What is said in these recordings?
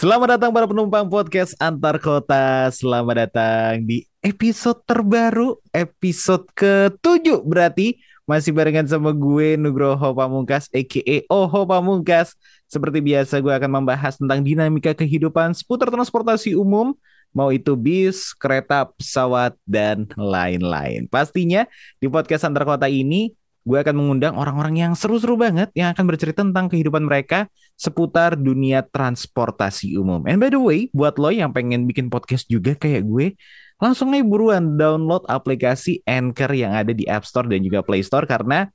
Selamat datang para penumpang podcast antar kota. Selamat datang di episode terbaru, episode ke-7 berarti. Masih barengan sama gue Nugroho Pamungkas aka Oho Pamungkas. Seperti biasa gue akan membahas tentang dinamika kehidupan seputar transportasi umum, mau itu bis, kereta, pesawat, dan lain-lain. Pastinya di podcast antar kota ini gue akan mengundang orang-orang yang seru-seru banget yang akan bercerita tentang kehidupan mereka seputar dunia transportasi umum. And by the way, buat lo yang pengen bikin podcast juga kayak gue, langsung aja buruan download aplikasi Anchor yang ada di App Store dan juga Play Store karena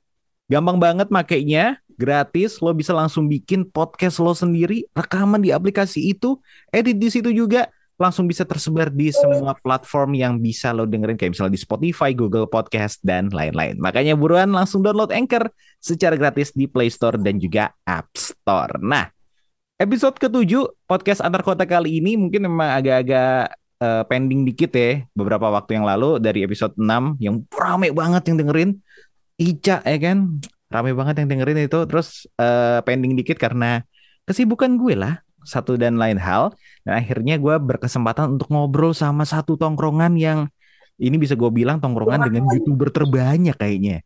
gampang banget makainya, gratis, lo bisa langsung bikin podcast lo sendiri, rekaman di aplikasi itu, edit di situ juga, langsung bisa tersebar di semua platform yang bisa lo dengerin kayak misalnya di Spotify, Google Podcast dan lain-lain. Makanya buruan langsung download Anchor secara gratis di Play Store dan juga App Store. Nah, episode ketujuh podcast antar kota kali ini mungkin memang agak-agak uh, pending dikit ya beberapa waktu yang lalu dari episode 6 yang rame banget yang dengerin. Ica ya kan? Rame banget yang dengerin itu. Terus uh, pending dikit karena kesibukan gue lah satu dan lain hal. Dan akhirnya gue berkesempatan untuk ngobrol sama satu tongkrongan yang ini bisa gue bilang tongkrongan dengan youtuber terbanyak kayaknya.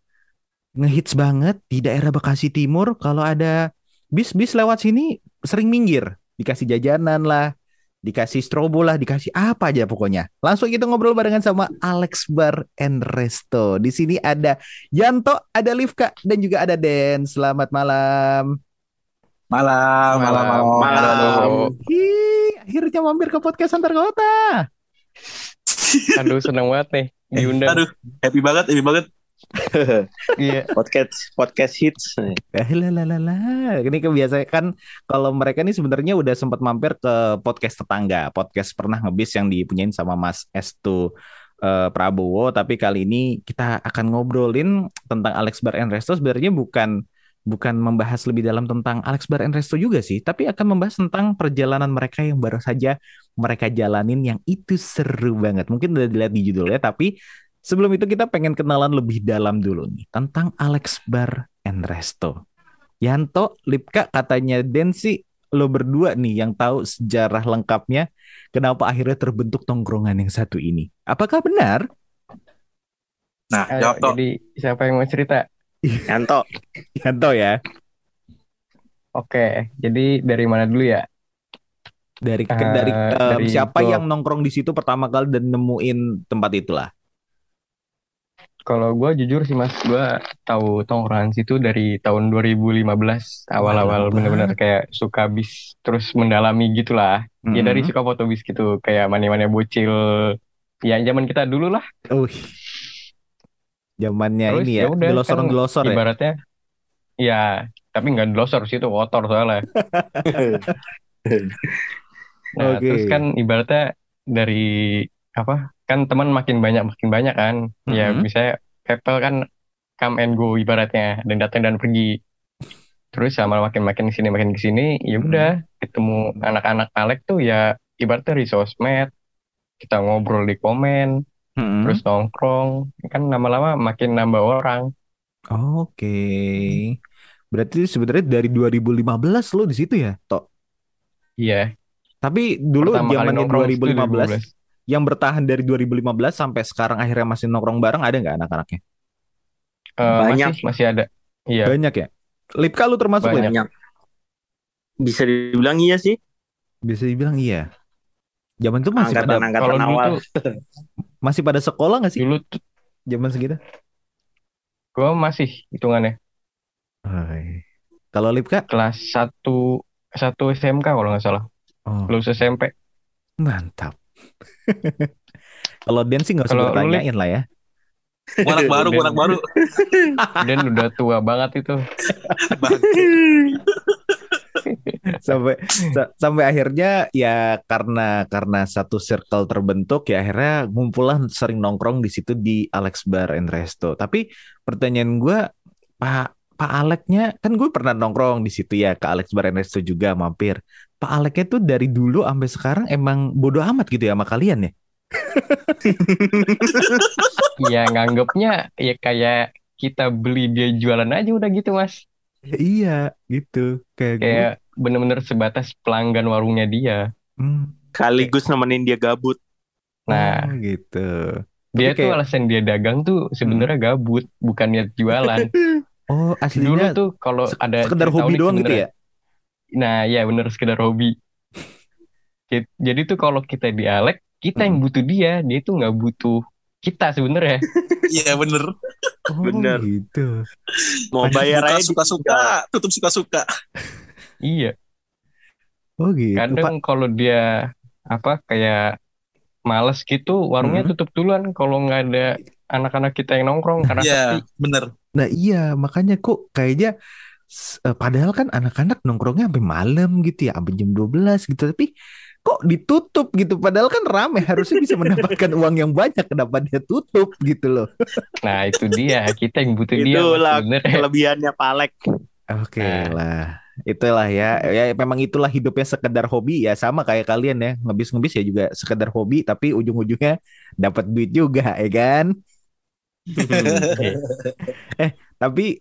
Ngehits banget di daerah Bekasi Timur. Kalau ada bis-bis lewat sini sering minggir. Dikasih jajanan lah, dikasih strobo lah, dikasih apa aja pokoknya. Langsung kita ngobrol barengan sama Alex Bar and Resto. Di sini ada Yanto, ada Livka, dan juga ada Den. Selamat malam. Malam, malam, malam. malam. malam. Hi, akhirnya mampir ke podcast antar kota. Aduh, seneng banget nih diundang. Aduh, happy banget, happy banget. Iya. podcast podcast hits. Lalalala. Ini kebiasaan kan kalau mereka nih sebenarnya udah sempat mampir ke podcast tetangga, podcast pernah ngebis yang dipunyain sama Mas Estu uh, Prabowo, tapi kali ini kita akan ngobrolin tentang Alex Bar and Resto sebenarnya bukan bukan membahas lebih dalam tentang Alex Bar and Resto juga sih, tapi akan membahas tentang perjalanan mereka yang baru saja mereka jalanin yang itu seru banget. Mungkin udah dilihat di judulnya, tapi sebelum itu kita pengen kenalan lebih dalam dulu nih tentang Alex Bar and Resto. Yanto, Lipka katanya Densi lo berdua nih yang tahu sejarah lengkapnya kenapa akhirnya terbentuk tongkrongan yang satu ini. Apakah benar? Nah, Ayo, jadi siapa yang mau cerita? Yanto. Yanto ya. Oke, jadi dari mana dulu ya? Dari uh, dari, um, dari siapa gua... yang nongkrong di situ pertama kali dan nemuin tempat itulah? Kalau gue jujur sih mas, gue tahu tongkrongan situ dari tahun 2015 awal-awal bener-bener kayak suka bis terus mendalami gitulah. Mm -hmm. Ya dari suka foto bis gitu kayak mana-mana bocil. Ya zaman kita dulu lah. Uh. Zamannya ini ya, yaudah, delosor kan ya. Ibaratnya ya, tapi nggak delosor sih itu kotor soalnya. nah, okay. terus kan ibaratnya dari apa? Kan teman makin banyak makin banyak kan. Mm-hmm. Ya bisa people kan come and go ibaratnya dan datang dan pergi. Terus sama makin makin ke sini makin ke sini, ya udah mm-hmm. ketemu anak-anak Alek tuh ya ibaratnya di sosmed, kita ngobrol di komen, hmm. terus nongkrong. Kan lama-lama makin nambah orang. Oke. Okay. berarti sebenarnya dari 2015 lo di situ ya Tok? Iya. Tapi dulu zamannya 2015 2015 yang bertahan dari 2015 sampai sekarang akhirnya masih nongkrong bareng ada nggak anak-anaknya? Uh, banyak. masih, masih ada. Iya. Banyak ya? Lipka lu termasuk banyak. banyak. Bisa dibilang iya sih. Bisa dibilang iya. Zaman itu masih angkatan, pada angkatan kalau awal. tuh, masih pada sekolah nggak sih? Dulu tuh zaman segitu. Gue masih hitungannya. Kalau Lipka? Kelas satu satu SMK kalau nggak salah. Oh. Lulus SMP. Mantap. kalau Den sih nggak usah tanyain lah ya. Anak baru, anak baru. Den udah tua banget itu. sampai sampai akhirnya ya karena karena satu circle terbentuk ya akhirnya ngumpulan sering nongkrong di situ di Alex Bar and Resto. Tapi pertanyaan gue Pak Pak Aleknya kan gue pernah nongkrong di situ ya ke Alex Bar and Resto juga mampir. Pak Aleknya tuh dari dulu sampai sekarang emang bodoh amat gitu ya sama kalian ya. Iya nganggapnya ya kayak kita beli dia jualan aja udah gitu mas. Ya, iya gitu kayak, kayak bener-bener sebatas pelanggan warungnya dia. Hmm. Kaligus nemenin dia gabut. Nah, oh, gitu. Dia Tapi tuh alasan dia dagang tuh sebenarnya hmm. gabut, bukan niat jualan. oh, aslinya dulu tuh kalau ada sekedar hobi doang gitu ya? Nah, ya bener sekedar hobi. Jadi tuh kalau kita dialek, kita yang hmm. butuh dia, dia tuh nggak butuh kita sebenarnya. Iya bener. Oh, bener. gitu. Mau bayar aja suka-suka, tutup suka-suka. Iya. Oh gitu. Kadang kalau dia apa kayak males gitu, warungnya hmm. tutup duluan kalau nggak ada anak-anak kita yang nongkrong karena Iya, bener. Nah iya, makanya kok kayaknya uh, padahal kan anak-anak nongkrongnya sampai malam gitu ya, sampai jam 12 gitu, tapi kok ditutup gitu padahal kan rame harusnya bisa mendapatkan uang yang banyak kenapa dia tutup gitu loh nah itu dia kita yang butuh dia itulah kelebihannya Palek oke okay nah. lah itulah ya ya memang itulah hidupnya sekedar hobi ya sama kayak kalian ya ngebis-ngebis ya juga sekedar hobi tapi ujung-ujungnya dapat duit juga ya kan eh tapi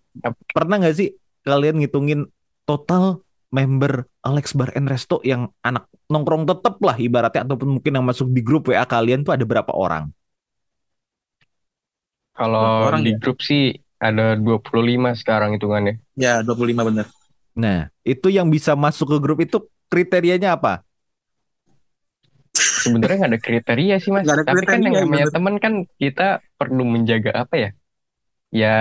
pernah nggak sih kalian ngitungin total member Alex Bar and Resto yang anak nongkrong tetep lah ibaratnya ataupun mungkin yang masuk di grup WA kalian tuh ada berapa orang? Kalau orang di ya? grup sih ada 25 sekarang hitungannya. Ya, 25 bener. Nah, itu yang bisa masuk ke grup itu kriterianya apa? Sebenarnya nggak ada kriteria sih mas. ada Tapi kan yang namanya teman kan kita perlu menjaga apa ya? Ya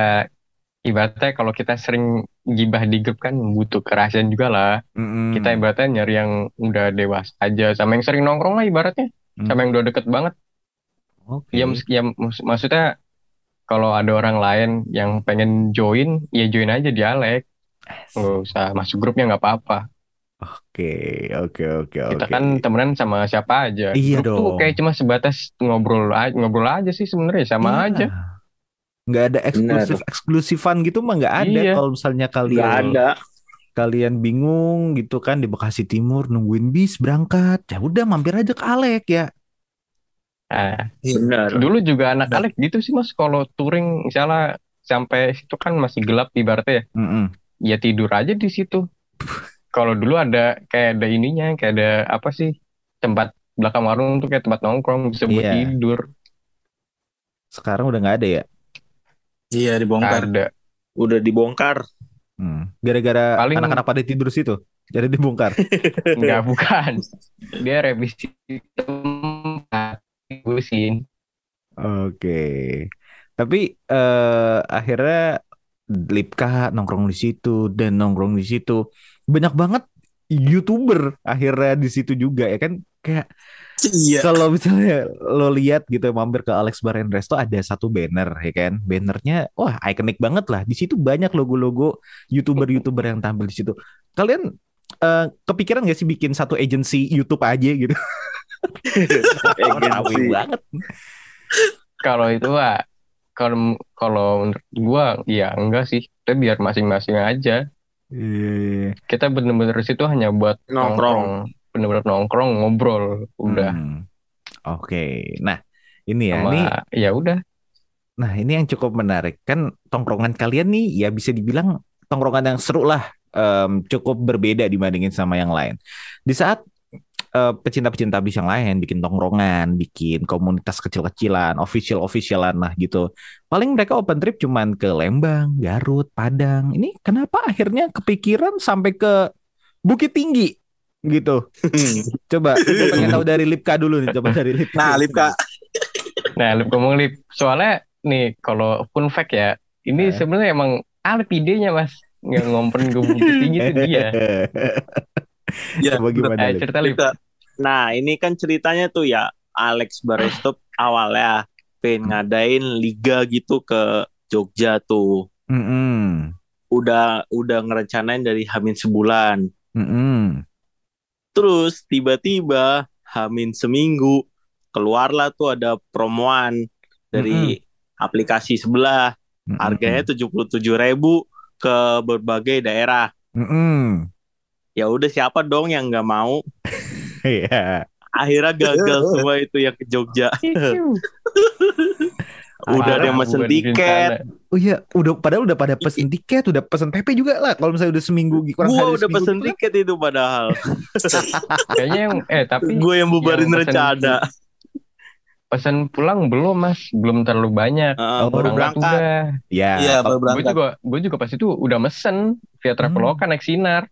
ibaratnya kalau kita sering gibah di grup kan butuh kerahasiaan juga lah. Mm-hmm. Kita ibaratnya nyari yang udah dewasa aja, sama yang sering nongkrong lah ibaratnya, mm. sama yang udah deket banget. Okay. Ya, ya mak- maksudnya kalau ada orang lain yang pengen join, ya join aja di Alek. Nggak usah masuk grupnya nggak apa-apa. Oke, oke, oke, Kita kan temenan sama siapa aja. Iya Grup dong. tuh kayak cuma sebatas ngobrol aja, ngobrol aja sih sebenarnya sama iya. aja nggak ada eksklusif eksklusifan gitu mah nggak ada iya. kalau misalnya kalian gak ada kalian bingung gitu kan di Bekasi Timur nungguin bis berangkat ya udah mampir aja ke Alek ya Ah, benar. Dulu juga anak Alek gitu sih mas. Kalau touring misalnya sampai situ kan masih gelap ibaratnya ya. Mm -mm. Ya tidur aja di situ. Kalau dulu ada kayak ada ininya, kayak ada apa sih tempat belakang warung tuh kayak tempat nongkrong bisa buat yeah. tidur. Sekarang udah nggak ada ya? Iya dibongkar. Ada. Udah dibongkar. Hmm. Gara-gara Paling... anak-anak pada tidur situ. Jadi dibongkar. Enggak bukan. Dia revisi tempat Oke. Okay. Tapi uh, akhirnya Lipka nongkrong di situ dan nongkrong di situ. Banyak banget youtuber akhirnya di situ juga ya kan kayak Iya. Kalau misalnya lo lihat gitu mampir ke Alex Bar and Resto ada satu banner ya kan. Bannernya wah ikonik banget lah. Di situ banyak logo-logo YouTuber-YouTuber yang tampil di situ. Kalian uh, kepikiran gak sih bikin satu agency YouTube aja gitu? agency banget. Kalau itu Pak, kalau kalau menurut gua ya enggak sih. Kita biar masing-masing aja. Yeah. Kita bener-bener situ hanya buat nongkrong bener-bener nongkrong ngobrol udah hmm. oke okay. nah ini ya Sama, ini ya udah nah ini yang cukup menarik kan tongkrongan kalian nih ya bisa dibilang tongkrongan yang seru lah um, cukup berbeda dibandingin sama yang lain di saat pecinta-pecinta bis yang lain bikin tongkrongan, bikin komunitas kecil-kecilan, official-officialan lah gitu. Paling mereka open trip cuman ke Lembang, Garut, Padang. Ini kenapa akhirnya kepikiran sampai ke Bukit Tinggi? gitu. coba, coba pengen tahu dari Lipka dulu nih, coba dari Lipka. Nah, Lipka. nah, Lip ngomong Lip. Soalnya nih kalau fun fact ya, ini nah. sebenarnya emang Alip idenya Mas. Nggak ngomongin gue bukit tinggi itu dia. ya, coba gimana? Eh, cerita Lip. Nah, ini kan ceritanya tuh ya Alex Barestop awalnya pengen ngadain liga gitu ke Jogja tuh. Mm -hmm. Udah udah ngerencanain dari Hamin sebulan. Mm -hmm. Terus tiba-tiba Hamin seminggu keluarlah tuh ada promoan dari mm -hmm. aplikasi sebelah. Mm -hmm. Harganya tujuh puluh tujuh ribu ke berbagai daerah. Mm -hmm. Ya udah siapa dong yang nggak mau? Iya. Akhirnya gagal semua itu yang ke Jogja. udah ada yang mesen tiket. Oh iya, udah padahal udah pada pesen tiket, udah pesen PP juga lah. Kalau misalnya udah seminggu kurang Gua udah pesen gitu tiket itu padahal. Kayaknya yang eh tapi gue yang bubarin yang rencana. Pesan pulang belum mas, belum terlalu banyak. Uh, baru berangkat. Iya, ya, baru berangkat. Gue juga, gue juga pas itu udah mesen via Traveloka hmm. naik sinar.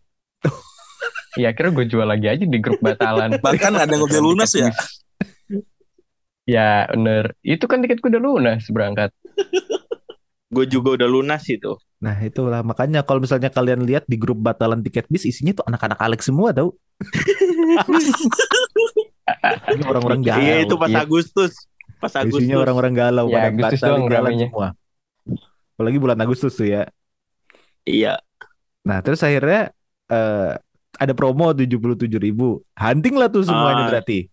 Ya akhirnya gue jual lagi aja di grup batalan. Bahkan ada yang udah lunas ya. Ya bener. Itu kan tiketku udah lunas berangkat. Gue juga udah lunas itu. Nah itulah. Makanya kalau misalnya kalian lihat di grup batalan tiket bis isinya tuh anak-anak Alex semua tau. Orang-orang galau. Iya itu pas iya. Agustus. Pas Agustus. Isinya orang-orang galau ya, pada Agustus batalin jalan semua. Apalagi bulan Agustus tuh ya. Iya. Nah terus akhirnya uh, ada promo tujuh puluh tujuh ribu hunting lah tuh semuanya uh, berarti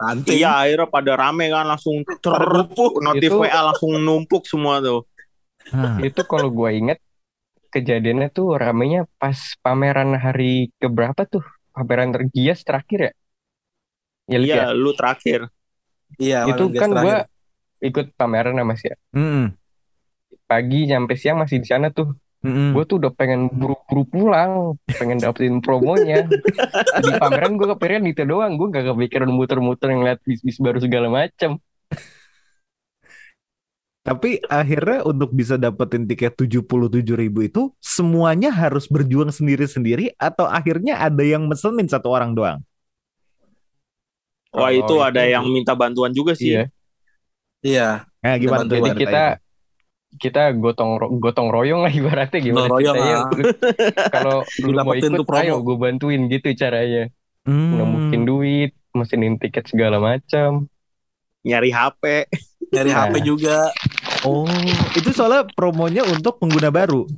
Nanti. Iya akhirnya pada rame kan langsung terpuk notif itu, WA langsung numpuk semua tuh. Hmm. Itu kalau gue inget kejadiannya tuh ramenya pas pameran hari keberapa tuh pameran tergias terakhir ya? ya iya, ya? lu terakhir. Iya. Itu kan gue ikut pameran sama sih ya. Hmm. Pagi nyampe siang masih di sana tuh. Mm-hmm. Gue tuh udah pengen buru-buru pulang, pengen dapetin promonya. di pameran gue kepikiran itu doang, gue gak kepikiran muter-muter ngeliat bis-bis baru segala macam. Tapi akhirnya untuk bisa dapetin tiket tujuh puluh tujuh ribu itu semuanya harus berjuang sendiri-sendiri atau akhirnya ada yang mesenin satu orang doang? Wah oh, itu, itu ada yang minta bantuan juga sih. Iya. Iya. Nah, gimana Jadi kita kita gotong gotong royong lah ibaratnya gimana royong ah. kalau lu mau ikut ayo gue bantuin gitu caranya. Hmm. nembukin duit mesenin tiket segala macam. Nyari HP nyari nah. HP juga. Oh. Itu soalnya promonya untuk pengguna baru.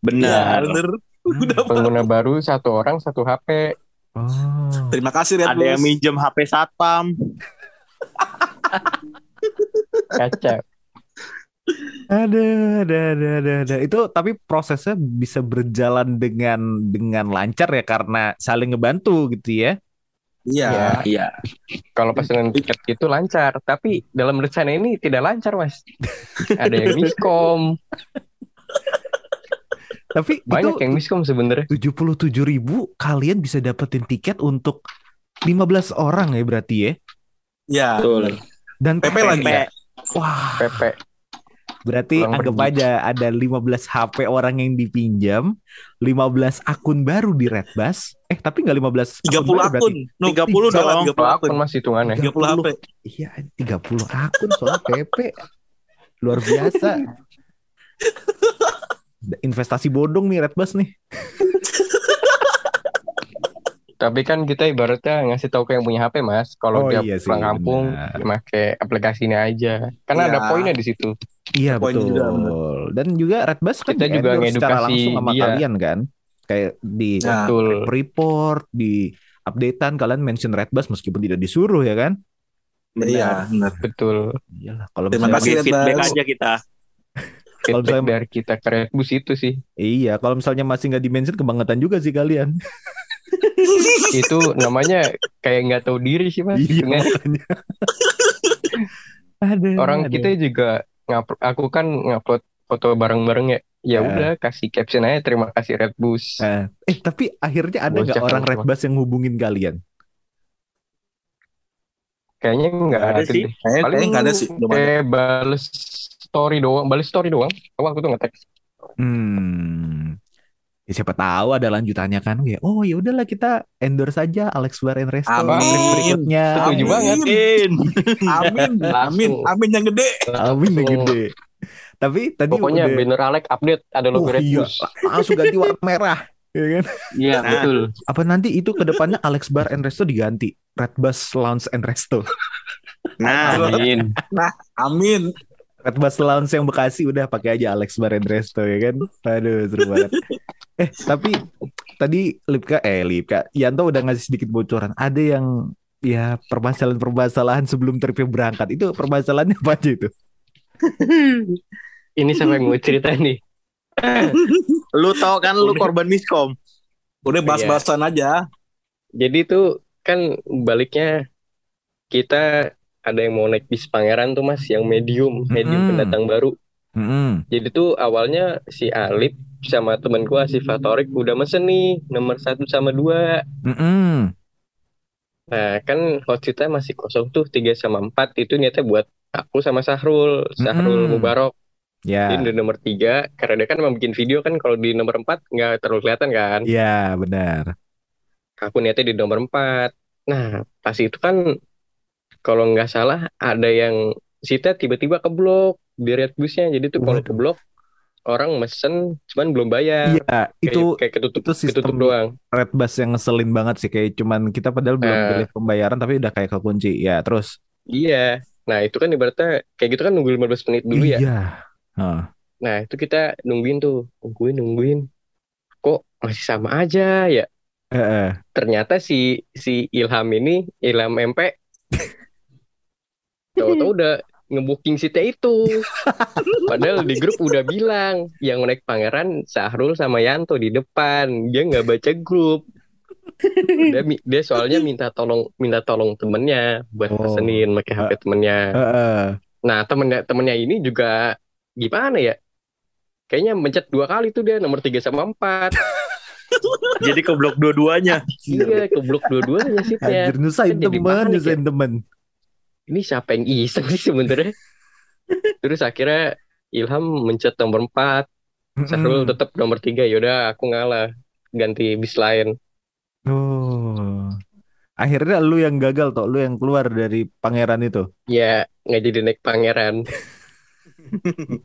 Benar. Ya, bener. Hmm. pengguna baru. Satu orang satu HP oh. terima kasih Red ada yang minjem HP satpam. Kacau ada, ada, ada, ada, ada. Itu tapi prosesnya bisa berjalan dengan dengan lancar ya karena saling ngebantu gitu ya. Iya. Ya, iya. Kalau pesanan tiket itu lancar, tapi dalam rencana ini tidak lancar, Mas. ada yang miskom. tapi banyak itu yang miskom sebenarnya. Tujuh puluh tujuh ribu kalian bisa dapetin tiket untuk 15 orang ya berarti ya? Iya. Dan PP, PP lagi ya? Wah. PP. Berarti Orang anggap pergi. aja ada 15 HP orang yang dipinjam, 15 akun baru di Redbus. Eh, tapi enggak 15 30 akun. akun. No, 30 dong. 30 akun masih hitungannya. 30 HP. Iya, 30 akun soal PP. Luar biasa. Investasi bodong nih Redbus nih. Tapi kan kita ibaratnya ngasih tahu ke yang punya HP mas, kalau oh, dia iya pulang kampung, pakai aplikasinya aja. Karena ya. ada poinnya di situ. Iya betul. Juga, Dan juga Redbus kan kita juga ngedukasi secara langsung sama dia. kalian kan, kayak di nah, report, di updatean kalian mention Redbus meskipun tidak disuruh ya kan? Iya, benar. Betul. Iyalah, kalau Terima kasih feedback aja kita. kalau misalnya biar kita ke Redbus itu sih. Iya, kalau misalnya masih nggak dimention kebangetan juga sih kalian. itu namanya kayak nggak tahu diri sih mas. Iya, Orang aduh. kita juga ngupload, aku kan ngupload foto bareng-bareng ya. Ya uh. udah kasih caption aja terima kasih Redbus. Uh. Eh tapi akhirnya ada nggak orang Redbus yang hubungin kalian? Kayaknya nggak ada, ada sih. Kayaknya Paling nggak ada sih. Kayak balas story doang, balas story doang. Aku aku tuh ngetek. Hmm ya siapa tahu ada lanjutannya kan? Ya oh ya udahlah kita endorse saja Alex Bar and Resto. Amin. berikutnya. Setuju banget. Amin. Amin. Amin. Amin yang gede. Amin yang gede. Tapi tadi pokoknya udah... banner Alex update. Ada logo oh, iya. langsung ganti warna merah. Ya kan? Iya nah, betul. apa nanti itu ke depannya Alex Bar and Resto diganti? Red Bus Lounge and Resto. Nah amin. nah amin Red Bus Lounge yang Bekasi udah pakai aja Alex Bar and Resto ya kan aduh seru banget Eh, tapi tadi Lipka eh Lipka Yanto udah ngasih sedikit bocoran. Ada yang ya permasalahan-permasalahan sebelum tripnya berangkat. Itu permasalahannya apa aja itu? Ini siapa yang mau cerita nih? lu tau kan lu korban miskom. Udah bahas-bahasan iya. aja. Jadi tuh kan baliknya kita ada yang mau naik bis pangeran tuh mas yang medium medium Mm-mm. pendatang baru Mm-mm. jadi tuh awalnya si Alip sama temen gua si Fatorik udah mesen nih nomor satu sama dua Mm-mm. nah kan hot seatnya masih kosong tuh tiga sama empat itu niatnya buat aku sama Sahrul Sahrul Mm-mm. Mubarok Ya. Jadi di nomor tiga karena dia kan bikin video kan kalau di nomor empat nggak terlalu kelihatan kan Ya, benar. aku niatnya di nomor empat nah pas itu kan kalau nggak salah ada yang sita tiba-tiba keblok di red busnya. Jadi tuh kalau keblok orang mesen cuman belum bayar. Iya, itu kayak ketutup itu sistem ketutup doang. Red bus yang ngeselin banget sih kayak cuman kita padahal belum Nah. pilih pembayaran tapi udah kayak kekunci. Ya, terus? Iya. Nah itu kan ibaratnya kayak gitu kan nunggu 15 menit dulu ya. Iya. Nah itu kita nungguin tuh. Nungguin nungguin. Kok masih sama aja ya? Heeh. ternyata si si Ilham ini Ilham MP tahu-tahu udah ngebooking seatnya itu. Padahal di grup udah bilang yang naik pangeran Sahrul sama Yanto di depan. Dia nggak baca grup. Dia, dia soalnya minta tolong minta tolong temennya buat Oh. pesenin pakai HP temennya. Heeh. nah temennya temennya ini juga gimana ya? Kayaknya mencet dua kali tuh dia nomor tiga sama empat. Jadi keblok dua-duanya. iya keblok dua-duanya seatnya Anjir nyusahin Kan jadi teman, panik ya. nyusahin teman. Ini siapa yang iseng sih sebenarnya? Terus akhirnya Ilham mencet nomor 4 Sahrul tetap nomor 3 yaudah aku ngalah. Ganti bis lain. Oh. Akhirnya lu yang gagal toh, lu yang keluar dari pangeran itu. ya nggak jadi naik pangeran.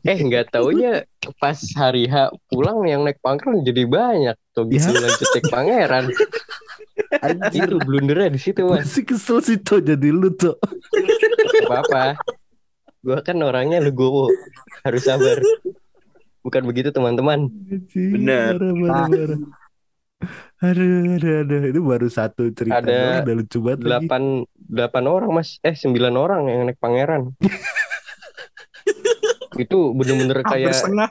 Eh nggak taunya pas hari H pulang yang naik pangeran jadi banyak tuh gitu Ya. lanjut naik pangeran itu blundernya di situ mas Masih kesel sih toh jadi lu tuh. apa apa gua kan orangnya legowo harus sabar. Bukan begitu teman-teman. Parah, parah. Aduh, aduh, aduh. Itu baru satu cerita Ada udah lucu banget lagi. delapan delapan orang mas. Eh sembilan orang yang naik pangeran. Itu bener-bener kayak setengah.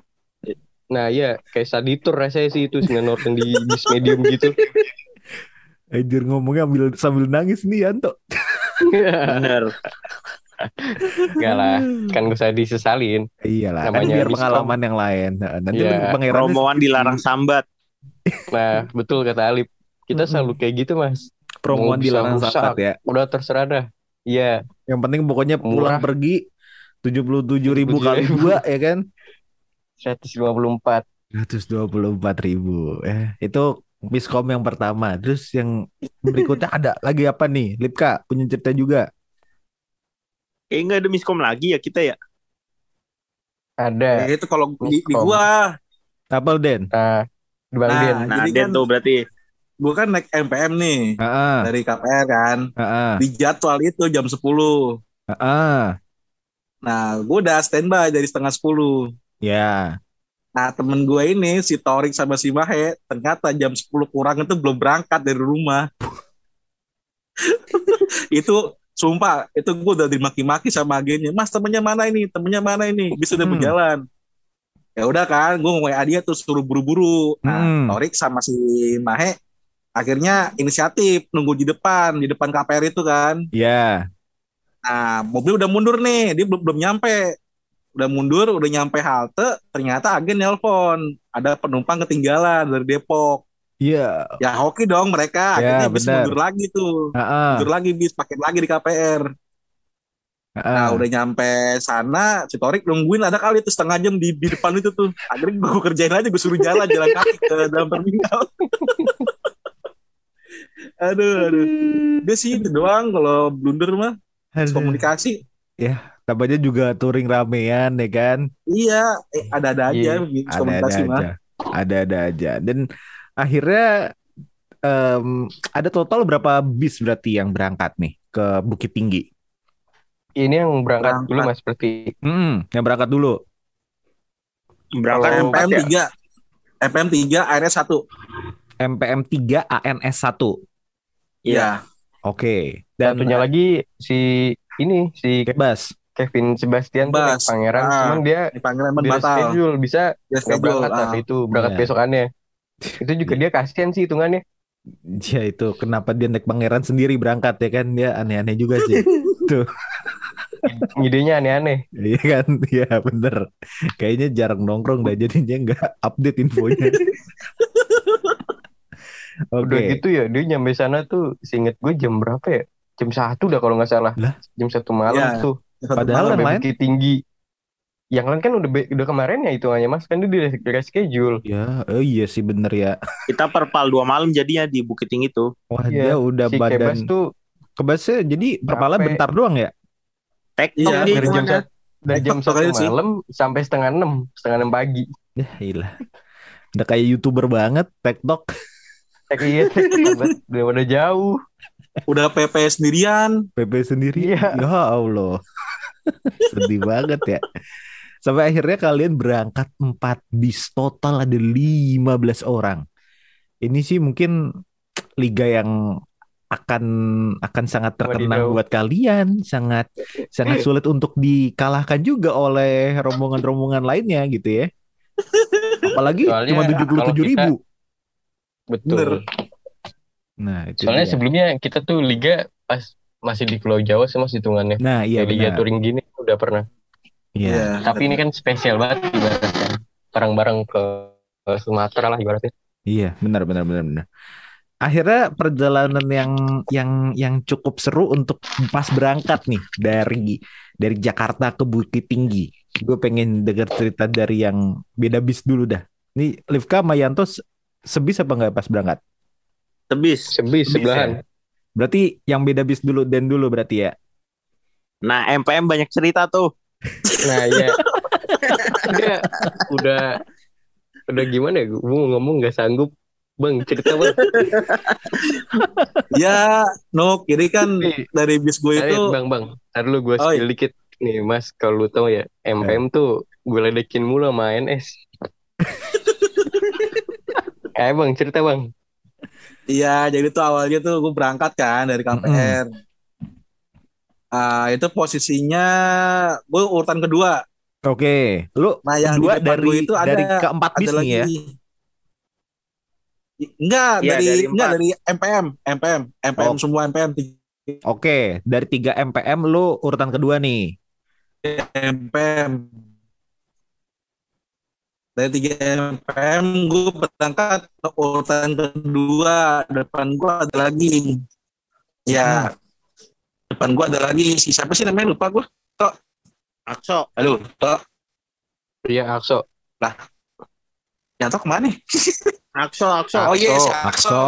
nah ya kayak saditur rasanya sih itu sembilan orang di bis medium gitu Anjir ngomongnya ambil sambil nangis nih Yanto. Bener. Enggak lah kan gak usah disesalin Iyalah, kan Namanya biar miskom. pengalaman yang lain. Nah, Nanti Iya. pangerannya Romoan dilarang sambat. nah betul kata Alip kita selalu kayak gitu mas promoan dilarang rusak. sambat ya. udah terserah dah iya Yang penting pokoknya pulang Murah. pergi 77 ribu kali 77.000. dua ya kan? 154 124 ribu. Eh, itu miskom yang pertama. Terus yang berikutnya ada lagi apa nih? Lipka punya cerita juga. Eh nggak ada miskom lagi ya kita ya. ada Ya, itu kalau di, di gua, Apa Den? nah di Bang Nah, Den Nah, Jadi Den kan- tuh berarti. gua kan naik MPM nih Heeh, dari KPR kan. heeh, Di jadwal itu jam 10. heeh. Nah, gua udah standby dari setengah 10. Ya. Nah, temen gue ini, si Torik sama si Mahe, ternyata jam 10 kurang itu belum berangkat dari rumah. itu, sumpah, itu gue udah dimaki-maki sama agennya. Mas, temennya mana ini? Temennya mana ini? Bisa udah Hmm. berjalan. Ya udah kan, gue WA dia tuh suruh buru-buru. Nah, Hmm. Torik sama si Mahe akhirnya inisiatif nunggu di depan, di depan KPR itu kan. Ya. Nah, mobil udah mundur nih, dia belum belum nyampe. Udah mundur, udah nyampe halte, ternyata agen nelpon, ada penumpang ketinggalan dari Depok. Iya. Ya hoki dong mereka, Ya, akhirnya bis benar. mundur lagi tuh. Heeh. Mundur lagi bis, pakai lagi di KPR. Nah, udah nyampe sana, si Torik nungguin ada kali tuh setengah jam di, di depan itu tuh. Akhirnya gue kerjain aja, gue suruh jalan, jalan kaki ke dalam terminal. aduh, aduh. Dia sih itu doang kalau blunder mah, Aduh. komunikasi. Tambahnya juga touring ramean ya kan? Iya, eh, ada-ada aja Iya, gitu, Ada-ada komunikasi mah. aja. Ada-ada aja. Dan akhirnya em, ada total berapa bis berarti yang berangkat nih ke Bukit Tinggi? ini yang berangkat, Berangkat. dulu mas berarti Hmm, yang berangkat dulu. Berangkat Kalau empat MPM ya. 3 MPM 3 ARS 1 MPM 3 ANS 1. Iya Oke. Dan satunya lagi si ini si bebas. Kevin Sebastian tuh naik Bebas. pangeran Ah. cuman dia dipanggil emang di batal schedule bisa Dia schedule berangkat ah. tapi itu berangkat Iya. besokannya itu juga dia kasihan sih hitungannya Ya itu kenapa dia naik pangeran sendiri berangkat ya kan dia aneh-aneh juga sih. Tuh. Idenya aneh-aneh. Iya kan? Iya bener. Kayaknya jarang nongkrong dah jadinya nggak update infonya. Oke. Udah gitu ya, dia nyampe sana tuh, seinget gue jam berapa ya? Jam satu udah kalau nggak salah. Lah? Jam satu malam ya, tuh. Padahal yang lain tinggi. Yang lain kan udah udah kemarin ya itu hanya mas kan dia di schedule. Ya, oh iya sih bener ya. Kita perpal dua malam jadinya di Bukit Tinggi tuh. Wah ya, dia udah si badan. Kebas tuh kebasnya jadi perpala bentar doang ya? Tek iya, dari jam satu dari jam satu malam sampai setengah enam setengah enam pagi. Ya ilah. Udah kayak youtuber banget, TikTok. Tek iya, udah, udah jauh. Udah PP sendirian. PP sendiri. Iya. Ya Allah. Sedih banget ya. Sampai akhirnya kalian berangkat 4 bis total ada 15 orang. Ini sih mungkin liga yang akan akan sangat terkenang buat kalian, sangat sangat sulit untuk dikalahkan juga oleh rombongan-rombongan lainnya gitu ya. Apalagi Soalnya cuma tujuh puluh tujuh ribu. Betul. Nah, itu Soalnya dia. sebelumnya kita tuh liga pas masih di Pulau Jawa sih mas hitungannya. Nah, iya Liga touring gini udah pernah. Iya. Yeah. Tapi ini kan spesial banget ibaratnya. Bareng-bareng ke, ke Sumatera lah ibaratnya. Iya, benar benar benar benar akhirnya perjalanan yang yang yang cukup seru untuk pas berangkat nih dari dari Jakarta ke Bukit Tinggi. Gue pengen dengar cerita dari yang beda bis dulu dah. Ini Livka Mayanto sebis apa nggak pas berangkat? Sebis, sebis sebelahan. Ya? Berarti yang beda bis dulu dan dulu berarti ya. Nah, MPM banyak cerita tuh. Nah, iya. udah udah udah gimana ya? Gue ngomong nggak sanggup Bang, cerita bang. ya, Nuk, jadi kan dari bis gue itu. Bang, bang, ntar lu gue oh, iya. dikit. Nih, Mas, kalau lu tau ya, MPM ya. tuh gue ledekin mulu sama NS. eh, bang, cerita bang. Iya, jadi tuh awalnya tuh gue berangkat kan dari KPR. Mm. Uh, itu posisinya gue urutan kedua. Oke, okay. lu nah, yang kedua dari itu ada, dari keempat bis nih ya. Enggak, ya, dari, dari enggak dari MPM, MPM, MPM oh. semua MPM. Oke, dari 3 MPM lu urutan kedua nih. MPM. Dari 3 MPM gue berangkat urutan kedua, depan gue ada lagi. Ya. Hmm. Depan gue ada lagi si siapa sih namanya lupa gue. Tok. Akso. Halo, Tok. Iya, Akso. Lah. Yang Tok ke mana nih? Akso, Akso. Oh iya, yes, Akso. Akso.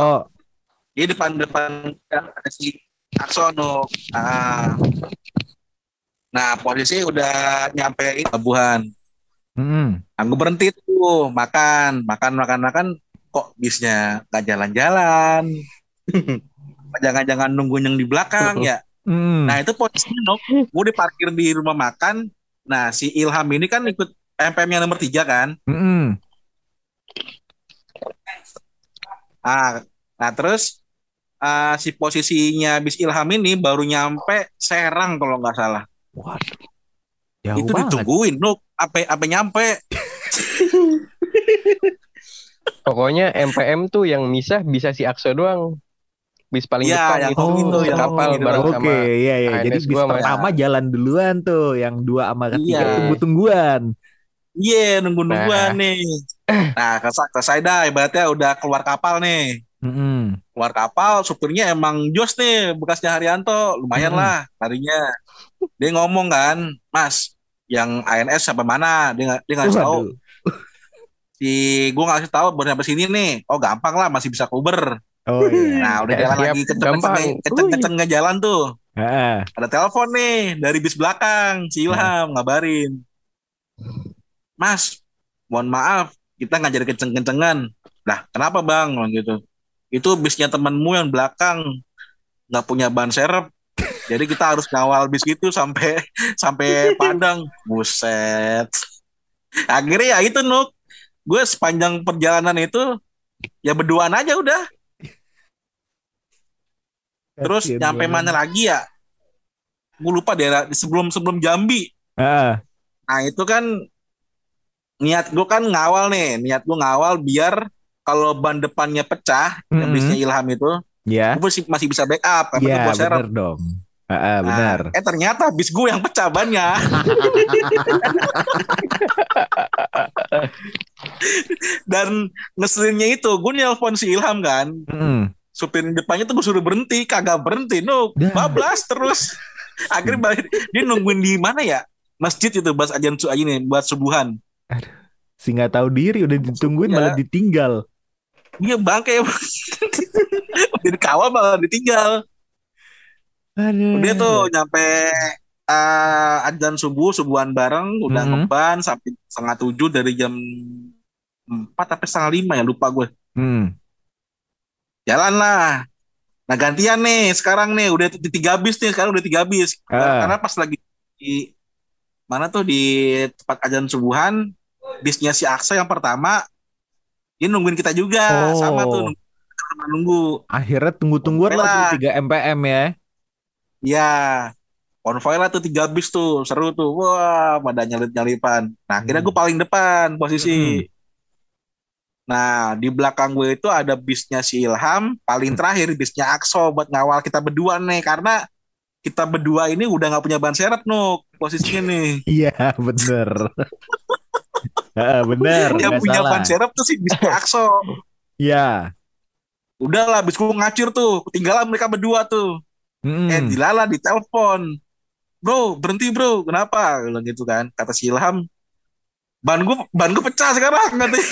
Iya depan depan ada si Akso no. Nah, nah posisi udah nyampe pelabuhan. Hmm. Aku berhenti tuh makan, makan, makan, makan. Kok bisnya nggak jalan-jalan? Jangan-jangan nunggu yang di belakang ya. Hmm. Nah itu posisinya no. Gue diparkir di rumah makan. Nah si Ilham ini kan ikut MPM yang nomor tiga kan. Hmm. Ah, nah terus uh, si posisinya bis Ilham ini baru nyampe Serang kalau nggak salah. Waduh. Jauh itu banget. ditungguin, Nuk. Apa apa nyampe? Pokoknya MPM tuh yang misah bisa si Akso doang. Bis paling ya, depan itu, oh, itu yang kapal gitu. bareng Oke, okay, iya iya. Jadi bis pertama ya. jalan duluan tuh, yang dua sama ketiga iya. tunggu-tungguan. Iya, yeah, nunggu-nungguan nah. nih. Nah, ke Saida ibaratnya udah keluar kapal nih. Mm-hmm. Keluar kapal, supirnya emang jos nih, bekasnya Haryanto. Lumayan mm-hmm. lah larinya. Dia ngomong kan, Mas, yang ANS sampai mana? Dia nggak dia tahu. Si gue ngasih tahu baru sampai sini nih. Oh gampang lah, masih bisa kuber. Oh iya. Nah udah jalan lagi kenceng-kenceng kenceng, kenceng jalan tuh. Uh. Ada telepon nih dari bis belakang, si Ilham ngabarin. Mas, mohon maaf, kita ngajar kenceng-kencengan. Lah, kenapa bang? gitu. Itu bisnya temanmu yang belakang nggak punya ban serep. Jadi kita harus ngawal bis itu sampai sampai Padang. Buset. Akhirnya ya itu Nuk. Gue sepanjang perjalanan itu ya berduaan aja udah. Terus Kasian nyampe mana lagi ya? Gue lupa daerah sebelum sebelum Jambi. Uh. Nah itu kan niat gue kan ngawal nih niat gue ngawal biar kalau ban depannya pecah mm -hmm. yang bisnya Ilham itu yeah. gue masih, masih bisa backup karena yeah, serap dong Ah, benar. Nah, eh ternyata bis gue yang pecah bannya. Dan ngeselinnya itu gue nelpon si Ilham kan. Mm. Supir depannya tuh gue suruh berhenti, kagak berhenti, no, bablas terus. Akhirnya balik, dia nungguin di mana ya? Masjid itu bahas ajan su ini buat subuhan. Aduh, si nggak tahu diri udah ditungguin ya. malah ditinggal. Iya bangke udah dikawal malah ditinggal. Aduh. Dia tuh nyampe uh, adzan subuh subuhan bareng udah mm -hmm. ngeban sampai setengah tujuh dari jam empat sampai setengah lima ya lupa gue. Hmm. Jalan lah. Nah gantian nih sekarang nih udah di tiga bis nih sekarang udah tiga bis uh. karena pas lagi di mana tuh di tempat ajan subuhan bisnya si Aksa yang pertama dia nungguin kita juga oh. sama tuh nunggu, nunggu. akhirnya tunggu-tungguan lah tiga MPM ya Ya, konvoy lah tuh tiga bis tuh, seru tuh. Wah, pada nyalip-nyalipan. Nah, akhirnya gue hmm. paling depan posisi. Hmm. Nah, di belakang gue itu ada bisnya si Ilham, paling hmm. terakhir bisnya Akso buat ngawal kita berdua nih, karena kita berdua ini udah nggak punya ban serep nuk posisinya nih. Iya, bener. bener. Yang punya salah. ban serep tuh si bisnya Akso. Iya. Udahlah, bis gue ngacir tuh, ketinggalan mereka berdua tuh. Hmm. Eh dilala di telepon. Bro, berhenti bro. Kenapa? Bilang gitu kan. Kata si Ilham, ban gue ban gue pecah sekarang nanti.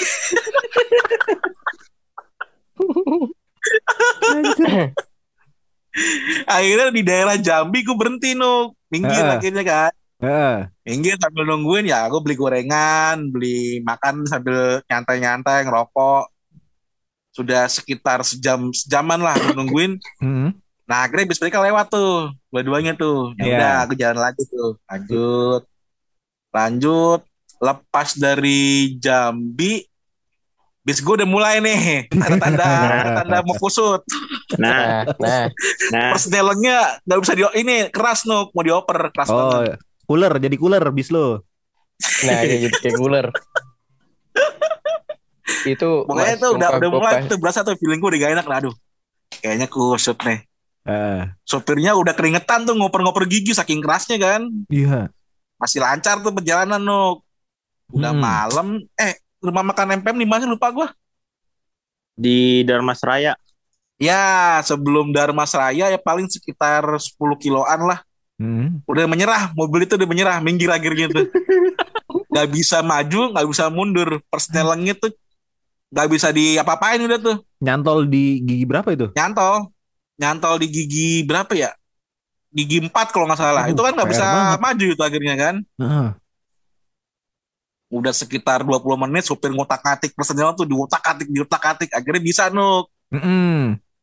akhirnya di daerah Jambi gue berhenti no minggir uh. akhirnya kan uh. minggir sambil nungguin ya gue beli gorengan beli makan sambil nyantai-nyantai ngerokok sudah sekitar sejam sejaman lah nungguin hmm. Nah akhirnya bis mereka lewat tuh dua-duanya tuh. Ya yeah. udah aku jalan lagi tuh. Lanjut, lanjut. Lepas dari Jambi, bis gue udah mulai nih. Tanda-tanda, tanda mau kusut. Nah, nah, nah. Persnelengnya nggak bisa di ini keras nuh mau dioper keras oh, banget. Cooler jadi cooler bis lo. Nah, kayak gitu kayak cooler. itu Pokoknya tuh udah udah mulai tuh berasa tuh feeling gue udah gak enak lah aduh. Kayaknya kusut nih Uh. Sopirnya udah keringetan tuh ngoper-ngoper gigi saking kerasnya kan. Iya. Masih lancar tuh perjalanan Nuk. Udah hmm. malam. Eh rumah makan MPM di mana lupa gua. Di Darmasraya. Ya sebelum Darmasraya ya paling sekitar 10 kiloan lah. Hmm. Udah menyerah, mobil itu udah menyerah, minggir akhirnya tuh. gak bisa maju, gak bisa mundur. Persnelengnya tuh gak bisa diapa-apain udah tuh. Nyantol di gigi berapa itu? Nyantol nyantol di gigi berapa ya? Gigi empat kalau nggak salah. Uh, itu kan nggak bisa banget. maju itu akhirnya kan. Uh. Udah sekitar 20 menit supir ngotak-atik personel tuh diutak-atik diutak-atik akhirnya bisa nuk. Mm -hmm.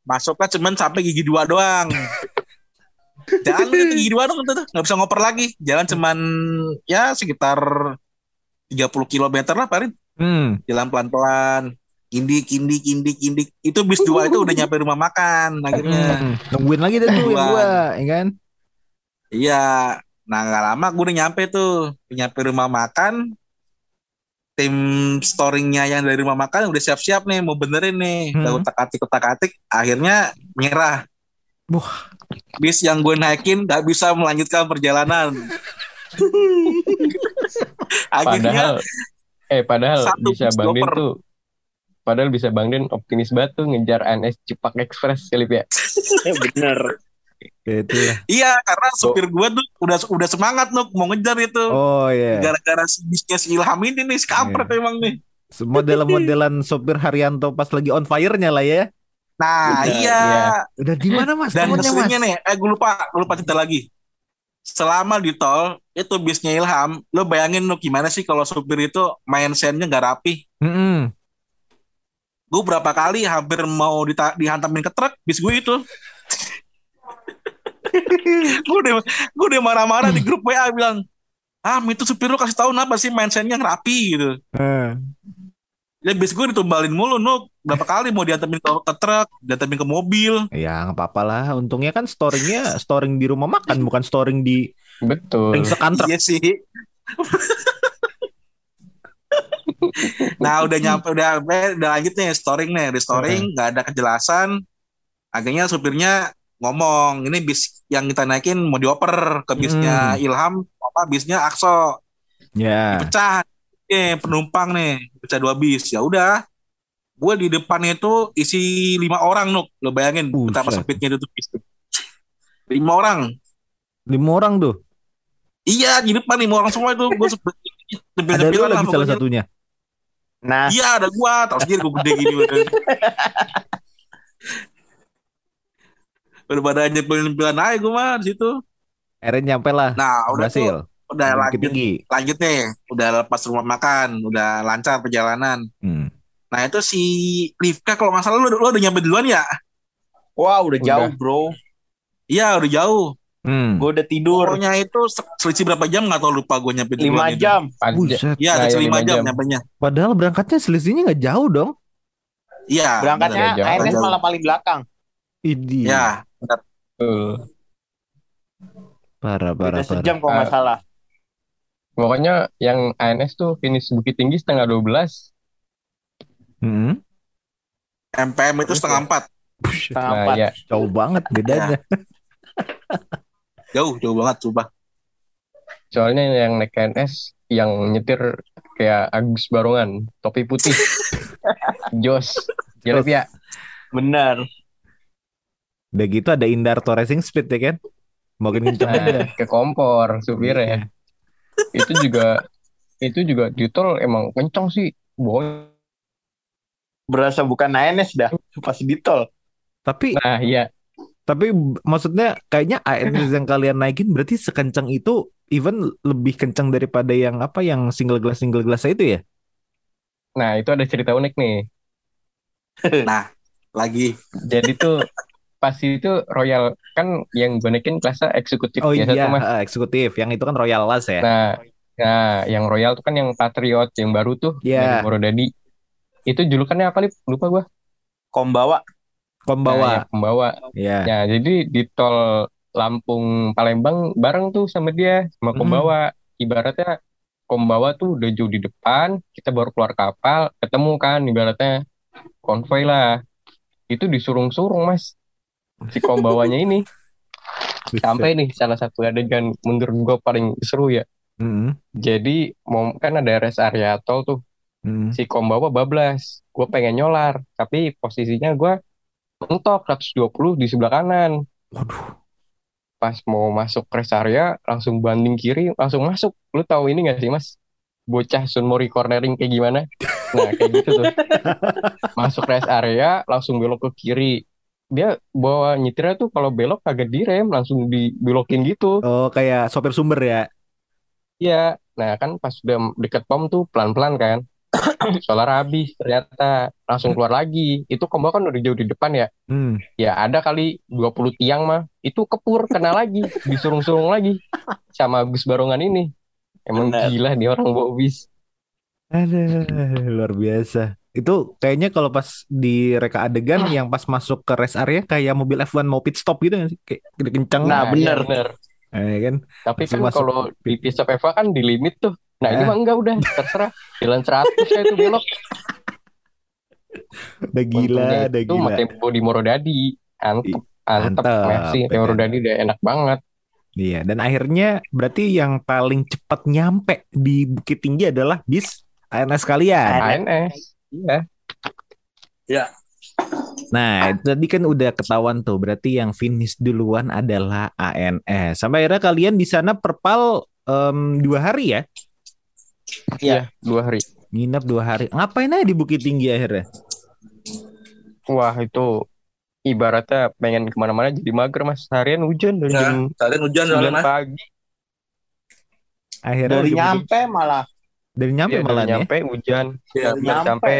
Masuknya cuman sampai gigi dua doang. Jalan gigi dua doang tuh nggak bisa ngoper lagi. Jalan cuman ya sekitar 30 km lah paling. Hmm. Jalan pelan-pelan kindik kindik kindik kindik. Itu bis dua itu udah nyampe rumah makan akhirnya. Hmm, nungguin lagi deh tuh yang dua ya kan? Iya. Nah nggak lama gue udah nyampe tuh. Nyampe rumah makan. Tim storingnya yang dari rumah makan udah siap-siap nih mau benerin nih. Hmm. utak atik utak atik akhirnya menyerah. Wah. bis yang gue naikin gak bisa melanjutkan perjalanan. Akhirnya padahal eh padahal bisa bangun tuh Padahal bisa Bang Den optimis banget tuh ngejar ANS Cipak Express kali ya. ya bener. Gitu ya. Iya, karena supir gue tuh udah udah semangat tuh mau ngejar itu. Oh iya. Yeah. Gara-gara si bisnya si Ilham ini nih, skampret yeah. emang nih. Model-modelan sopir Haryanto pas lagi on fire-nya lah ya. Nah, udah, iya. iya. Udah di mana Mas? Dan ngeselinnya nih, eh gue lupa, gue lupa cerita lagi. Selama di tol, itu bisnya Ilham, lo bayangin lo gimana sih kalau supir itu main sennya gak rapi. Mm -hmm gue berapa kali hampir mau dihantamin ke truk bis gue itu. Gue udah gue udah marah-marah di grup WA bilang ah itu supir lu kasih tahu apa sih mindsetnya rapi gitu. Uh. ya bis gue ditumbalin mulu nuk. Berapa kali mau dihantamin ke, ke truk dihantamin ke mobil. Ya nggak apa-apa lah. Untungnya kan storingnya storing di rumah makan bukan storing di betul. ring sekantrek iya sih nah udah nyampe udah udah lanjut nih storing nih restoring nggak ada kejelasan. Akhirnya supirnya ngomong ini bis yang kita naikin mau dioper ke bisnya hmm. Ilham apa bisnya Akso. Ya. Yeah. dipecah. Eh penumpang nih pecah dua bis. Ya udah gue di depan itu isi lima orang nuk. Lo bayangin uh, betapa sempitnya itu bis lima orang. Lima orang tuh? Iya di depan lima orang semua itu. Gue ada lu lagi salah satunya nah iya ada gua tahu sendiri gue gede gini udah pada nyepelin-nyepelin aja gue mah di situ. Akhirnya nyampe lah. Nah, udah Berhasil. Tuh, udah Bukit lanjut, tinggi. lanjut nih, udah lepas rumah makan, udah lancar perjalanan. Hmm. Nah itu si Rifka kalau masalah lu, lu udah nyampe duluan ya? Wah udah, udah. jauh bro. Iya udah jauh. Hmm. Gue udah tidur. Pokoknya itu selisih berapa jam gak tau lupa gue nyampe duluan. 5 jam. Iya nah, selisih 5 jam, jam nya. Padahal berangkatnya selisihnya gak jauh dong. Iya. Berangkatnya ANS malah paling belakang. Idi. Ya. Uh. Parah, parah, parah. Sejam kok nggak salah. Pokoknya yang ANS tuh finish Bukit Tinggi setengah 12. Hmm. MPM itu setengah empat. Setengah nah, empat. Ya. Jauh banget bedanya. jauh, jauh banget coba. Soalnya yang naik ANS yang nyetir kayak Agus Barongan, topi putih. Jos. Jelek ya. Benar. Udah gitu ada Indarto Racing Speed ya kan? Makin kenceng nah, ke kompor supir ya. itu juga itu juga di tol emang kenceng sih. Boy. Berasa bukan ANS dah pas di tol. Tapi Nah, iya. Tapi maksudnya kayaknya ANS yang kalian naikin berarti sekencang itu even lebih kencang daripada yang apa yang single glass single glass itu ya? Nah, itu ada cerita unik nih. nah, lagi. Jadi tuh pas itu Royal kan yang gue naikin kelasnya eksekutif oh iya tuh, mas. eksekutif yang itu kan Royal Las ya nah nah yang Royal tuh kan yang Patriot yang baru tuh yeah. dari Morodadi itu julukannya apa lip lupa gue Kombawa Kombawa nah, ya, Kombawa ya. Yeah. jadi di tol Lampung Palembang bareng tuh sama dia sama Kombawa hmm. ibaratnya Kombawa tuh udah jauh di depan kita baru keluar kapal ketemu kan ibaratnya. Konvoy lah. Itu disurung-surung mas. Si kombawanya ini. Sampai nih salah satu adegan menurut gue paling seru ya. Mm. jadi mau kan ada rest area tol tuh. Mm. si kombawa bablas. Gue pengen nyolar tapi posisinya gue mentok 120 di sebelah kanan waduh pas mau masuk rest area langsung banding kiri langsung masuk lu tahu ini gak sih mas bocah Sunmori cornering kayak gimana nah kayak gitu tuh masuk rest area langsung belok ke kiri dia bawa nyetirnya tuh kalau belok kagak direm langsung dibelokin gitu. Oh kayak sopir sumber ya? Iya. Nah kan pas udah deket pom tuh pelan-pelan kan. Solar habis ternyata langsung keluar lagi. Itu combo kan udah jauh di depan ya. Hmm. Ya ada kali 20 tiang mah. Itu kepur kena lagi. Disurung-surung lagi. Sama Gus Barongan ini. Emang Bener. gila nih orang bawa bis. Aduh, luar biasa. Itu kayaknya kalau pas di reka adegan ah. yang pas masuk ke rest area kayak mobil F1 mau pit stop gitu sih? Kayak kencang. Nah, bener. Ya, bener. Eh, kan? Tapi kan kalau di stop F1 kan di limit tuh. Nah, eh. ini mah enggak udah, terserah. Jalan 100 kayak itu belok. Udah gila, udah itu gila. Itu tempo di Morodadi. Antep, antep. antep. Masih, ya. Morodadi udah enak banget. Iya, dan akhirnya berarti yang paling cepat nyampe di Bukit Tinggi adalah bis ANS kalian. ANS. Iya. Ya. Nah, tadi kan udah ketahuan tuh, berarti yang finish duluan adalah ANS. Sampai akhirnya kalian di sana perpal um, dua hari ya? Iya, dua hari. Nginep dua hari. Ngapain aja di Bukit Tinggi akhirnya? Wah, itu ibaratnya pengen ke mana-mana jadi mager mas. Harian hujan dari ya, jam harian hujan 9 pagi. Akhirnya dari nyampe malah dari nyampe ya, malah dari nyampe hujan. Ya, nyampe. sampai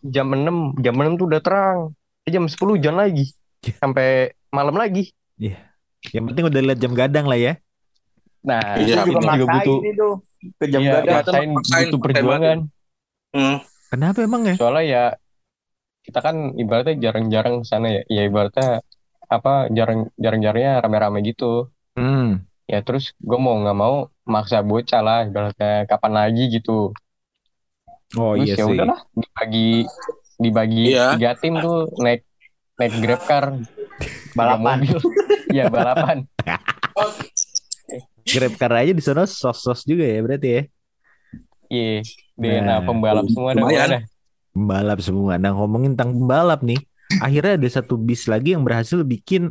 jam 6, jam 6 tuh udah terang. Eh, jam 10 hujan lagi. Sampai malam lagi. Iya. Yang penting udah lihat jam gadang lah ya. Nah, iya, itu juga, juga butuh itu. Ke jam iya, gadang maksain, maksain, butuh perjuangan. Hmm. Kenapa emang ya? Soalnya ya kita kan ibaratnya jarang-jarang sana ya. Ya ibaratnya apa jarang jarang-jarangnya rame-rame gitu. Hmm ya terus gue mau nggak mau maksa bocah lah ibaratnya kapan lagi gitu oh terus iya ya udahlah dibagi dibagi iya. tiga tim tuh naik naik grab car. Balapan. Iya balapan. Grab car aja di sana sos-sos juga ya berarti ya? Iya nah, nah pembalap semua ada mana pembalap semua. Nah ngomongin tentang pembalap nih akhirnya ada satu bis lagi yang berhasil bikin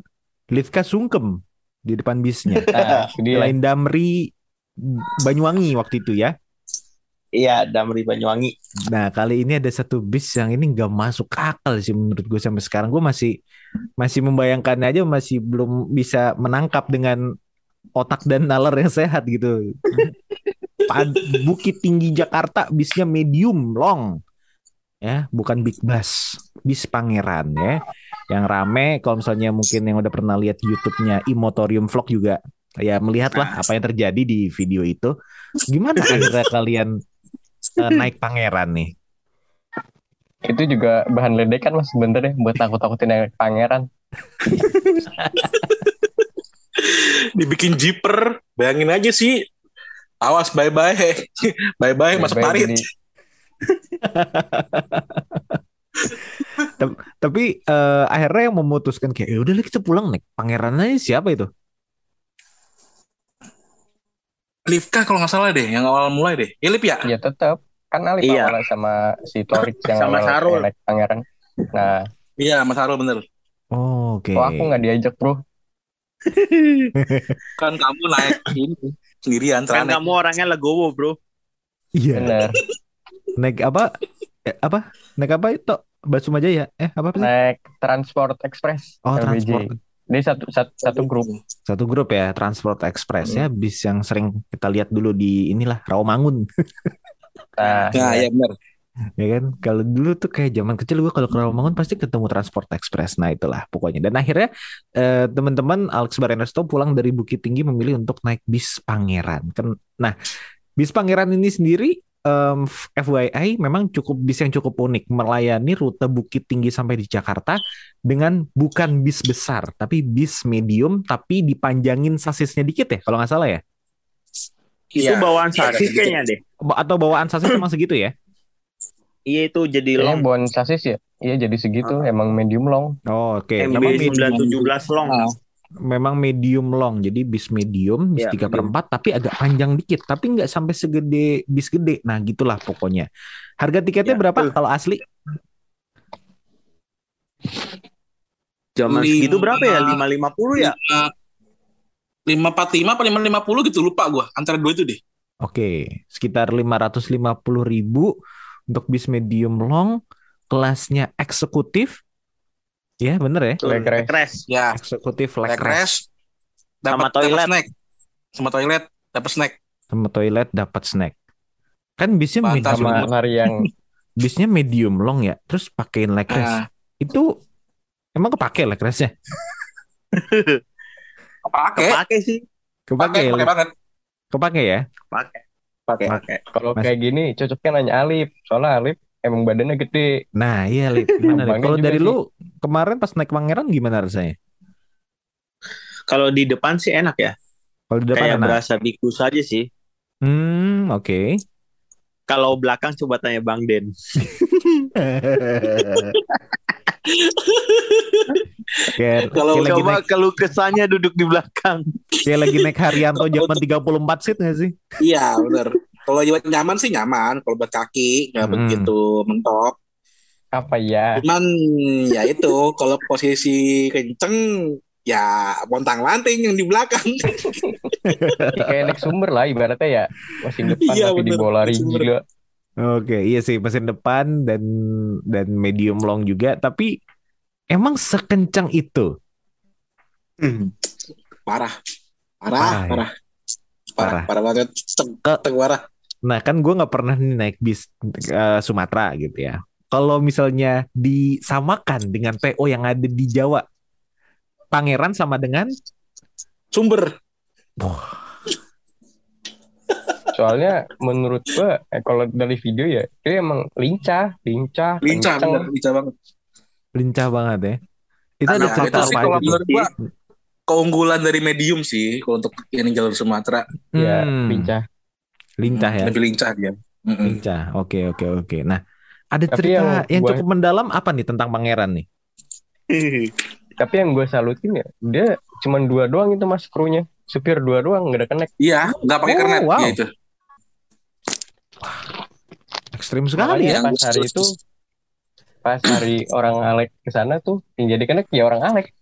Livka sungkem di depan bisnya. Nah, Lain Damri Banyuwangi waktu itu ya. Iya, Damri Banyuwangi. Nah, kali ini ada satu bis yang ini nggak masuk akal sih menurut gue sampai sekarang. Gue masih masih membayangkan aja masih belum bisa menangkap dengan otak dan nalar yang sehat gitu. Bukit Tinggi Jakarta bisnya medium long. Ya, bukan big bus, bis pangeran ya. Yang rame kalau misalnya mungkin yang udah pernah lihat YouTube-nya Imotorium Vlog juga ya melihatlah apa yang terjadi di video itu. Gimana akhirnya kalian uh, naik pangeran nih? Itu juga bahan ledekan mas sebenernya buat takut-takutin naik pangeran. Dibikin jiper, bayangin aja sih. Awas bye bye, bye bye mas Parit. Tapi uh, akhirnya yang memutuskan kayak ya udah kita pulang nih. Pangerannya siapa itu? Livka kalau nggak salah deh, yang awal mulai deh. Ya Liv ya? Iya tetap. Kan Alif iya. awalnya sama si Torik yang sama awal Sarul. naik pangeran. Nah. Iya, Mas Sarul bener. Oh, Oke. Okay. Oh, aku nggak diajak bro. kan kamu naik ini sendirian. Kan kamu orangnya legowo bro. Iya. Bener. naik apa? Eh, apa? Naik apa itu? Basum aja ya? Eh apa sih? Naik Transport Express. Oh, LBJ. Transport. Ini satu, satu satu grup. Satu grup ya, Transport Express ya, hmm. ya, bis yang sering kita lihat dulu di inilah Rawamangun. nah, nah ya benar. Ya kan, kalau dulu tuh kayak zaman kecil gue kalau ke Rawamangun pasti ketemu Transport Express. Nah itulah pokoknya. Dan akhirnya eh, teman-teman Alex Barenesto pulang dari Bukit Tinggi memilih untuk naik bis Pangeran. Kan, nah bis Pangeran ini sendiri um, FYI memang cukup bis yang cukup unik. Melayani rute Bukit Tinggi sampai di Jakarta dengan bukan bis besar tapi bis medium tapi dipanjangin sasisnya dikit ya kalau nggak salah ya? Itu ya, bawaan sasis kayaknya deh atau bawaan sasis emang segitu ya? Iya itu jadi long. bawaan sasis ya. Iya jadi segitu. Uh. emang medium long. Oh, oke. Okay. MB 917 long. uh memang medium long. Jadi bis medium bis ya, tiga per empat tapi agak panjang dikit. Tapi nggak sampai segede bis gede. Nah gitulah pokoknya. Harga tiketnya ya, berapa kalau asli? Zaman segitu berapa ya? Lima lima puluh ya? lima empat lima apa lima lima puluh gitu lupa gue antara dua itu deh. Oke sekitar lima ratus lima puluh ribu untuk bis medium long kelasnya eksekutif Iya bener ya. Leg rest. Ya. Eksekutif leg, leg rest. Dapat, sama toilet. snack. Sama toilet dapat snack. Sama toilet dapat snack. Kan bisnya Pantas medium hari yang bisnya medium long ya. Terus pakein leg rest. Uh. Itu emang kepake leg restnya? kepake. Kepake sih. Kepake, kepake banget. Kepake ya? Kepake. Pakai. Kalau kayak gini cocoknya nanya Alif. Soalnya Alif emang badannya gede. Nah iya Lip, gimana Kalau dari sih. lu kemarin pas naik pangeran gimana rasanya? Kalau di depan sih enak ya. Kalau di depan Kayak enak. berasa biku saja sih. Hmm oke. Okay. Kalau belakang coba tanya Bang Den. Kalau coba kalau kesannya duduk di belakang. Kayak lagi naik Haryanto zaman 34 seat gak sih? Iya benar. Kalau buat nyaman sih nyaman, kalau buat kaki nggak hmm. begitu mentok. Apa ya? Cuman ya itu kalau posisi kenceng ya bontang lanting yang di belakang. kayak naik sumber lah ibaratnya ya mesin depan iya, tapi bener, di bola. Oke, iya sih mesin depan dan dan medium long juga, tapi emang sekencang itu. Hmm. Parah. Parah, parah. Ya? Parah, parah, parah banget. Cek, parah. Nah kan gue nggak pernah nih naik bis uh, Sumatera gitu ya. Kalau misalnya disamakan dengan PO yang ada di Jawa, Pangeran sama dengan Sumber. Oh. Soalnya menurut gue, eh, kalau dari video ya, itu emang lincah, lincah, lincah, bener, lincah banget. Lincah banget ya. Itu ada faktor apa kalau menurut gua keunggulan dari medium sih kalau untuk ini jalur Sumatera. Ya, hmm. lincah lincah ya? Lebih lincah dia. Lincah. Oke oke oke. Nah ada Tapi cerita yang, yang cukup mendalam apa nih tentang pangeran nih? Tapi yang gue salutin ya dia cuma dua doang itu mas krunya. Supir dua doang nggak ada connect. Iya nggak pakai oh, kernet. Wow. ya itu. Ekstrim sekali ya? pas hari itu pas hari orang Alek ke sana tuh yang jadi connect ya orang Alek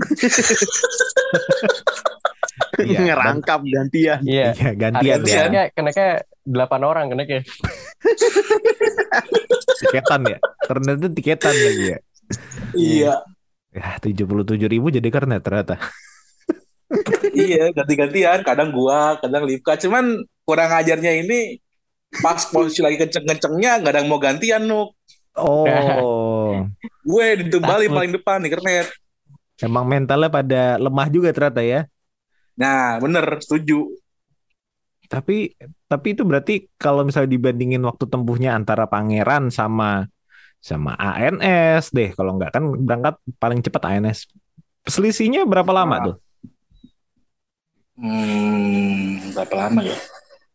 Iya, ngerangkap gantian. Iya, iya gantian. Gantian ya. Keneknya delapan orang keneknya. tiketan ya. Ternyata tiketan lagi ya. Iya. Ya, tujuh puluh tujuh ribu jadi karena ternyata. iya, ganti-gantian. Kadang gua, kadang Lipka. Cuman kurang ajarnya ini pas posisi lagi kenceng-kencengnya nggak ada yang mau gantian nuk. Oh. gue ditumbali paling depan nih kernet. Emang mentalnya pada lemah juga ternyata ya. Nah, bener, setuju. Tapi tapi itu berarti kalau misalnya dibandingin waktu tempuhnya antara Pangeran sama sama ANS deh, kalau nggak kan berangkat paling cepat ANS. Selisihnya berapa lama nah. tuh? Hmm, berapa lama ya?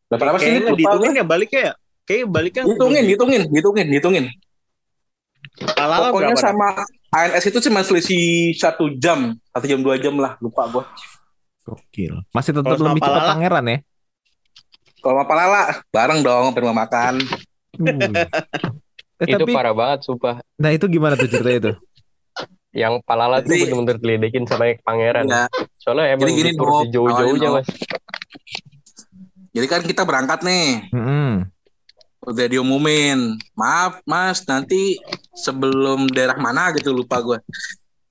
Berapa lama sih? Kayaknya dihitungin ya baliknya ya? Kayak baliknya hitungin, hitungin, hitungin, hitungin. Pokoknya sama ANS itu cuma selisih satu jam, satu jam dua jam lah, lupa gue. Gokil. Masih tetap lebih cepat Pangeran ya? Kalau sama Palala, bareng dong hampir makan. Hmm. eh, itu tapi... parah banget, sumpah. Nah itu gimana tuh cerita itu? Yang Palala tuh bener-bener diledekin sama Pangeran. Ya. Soalnya emang Jadi gini, di jauh-jauhnya mas. Jadi kan kita berangkat nih. Hmm. Udah diumumin. Maaf mas, nanti sebelum daerah mana gitu lupa gue.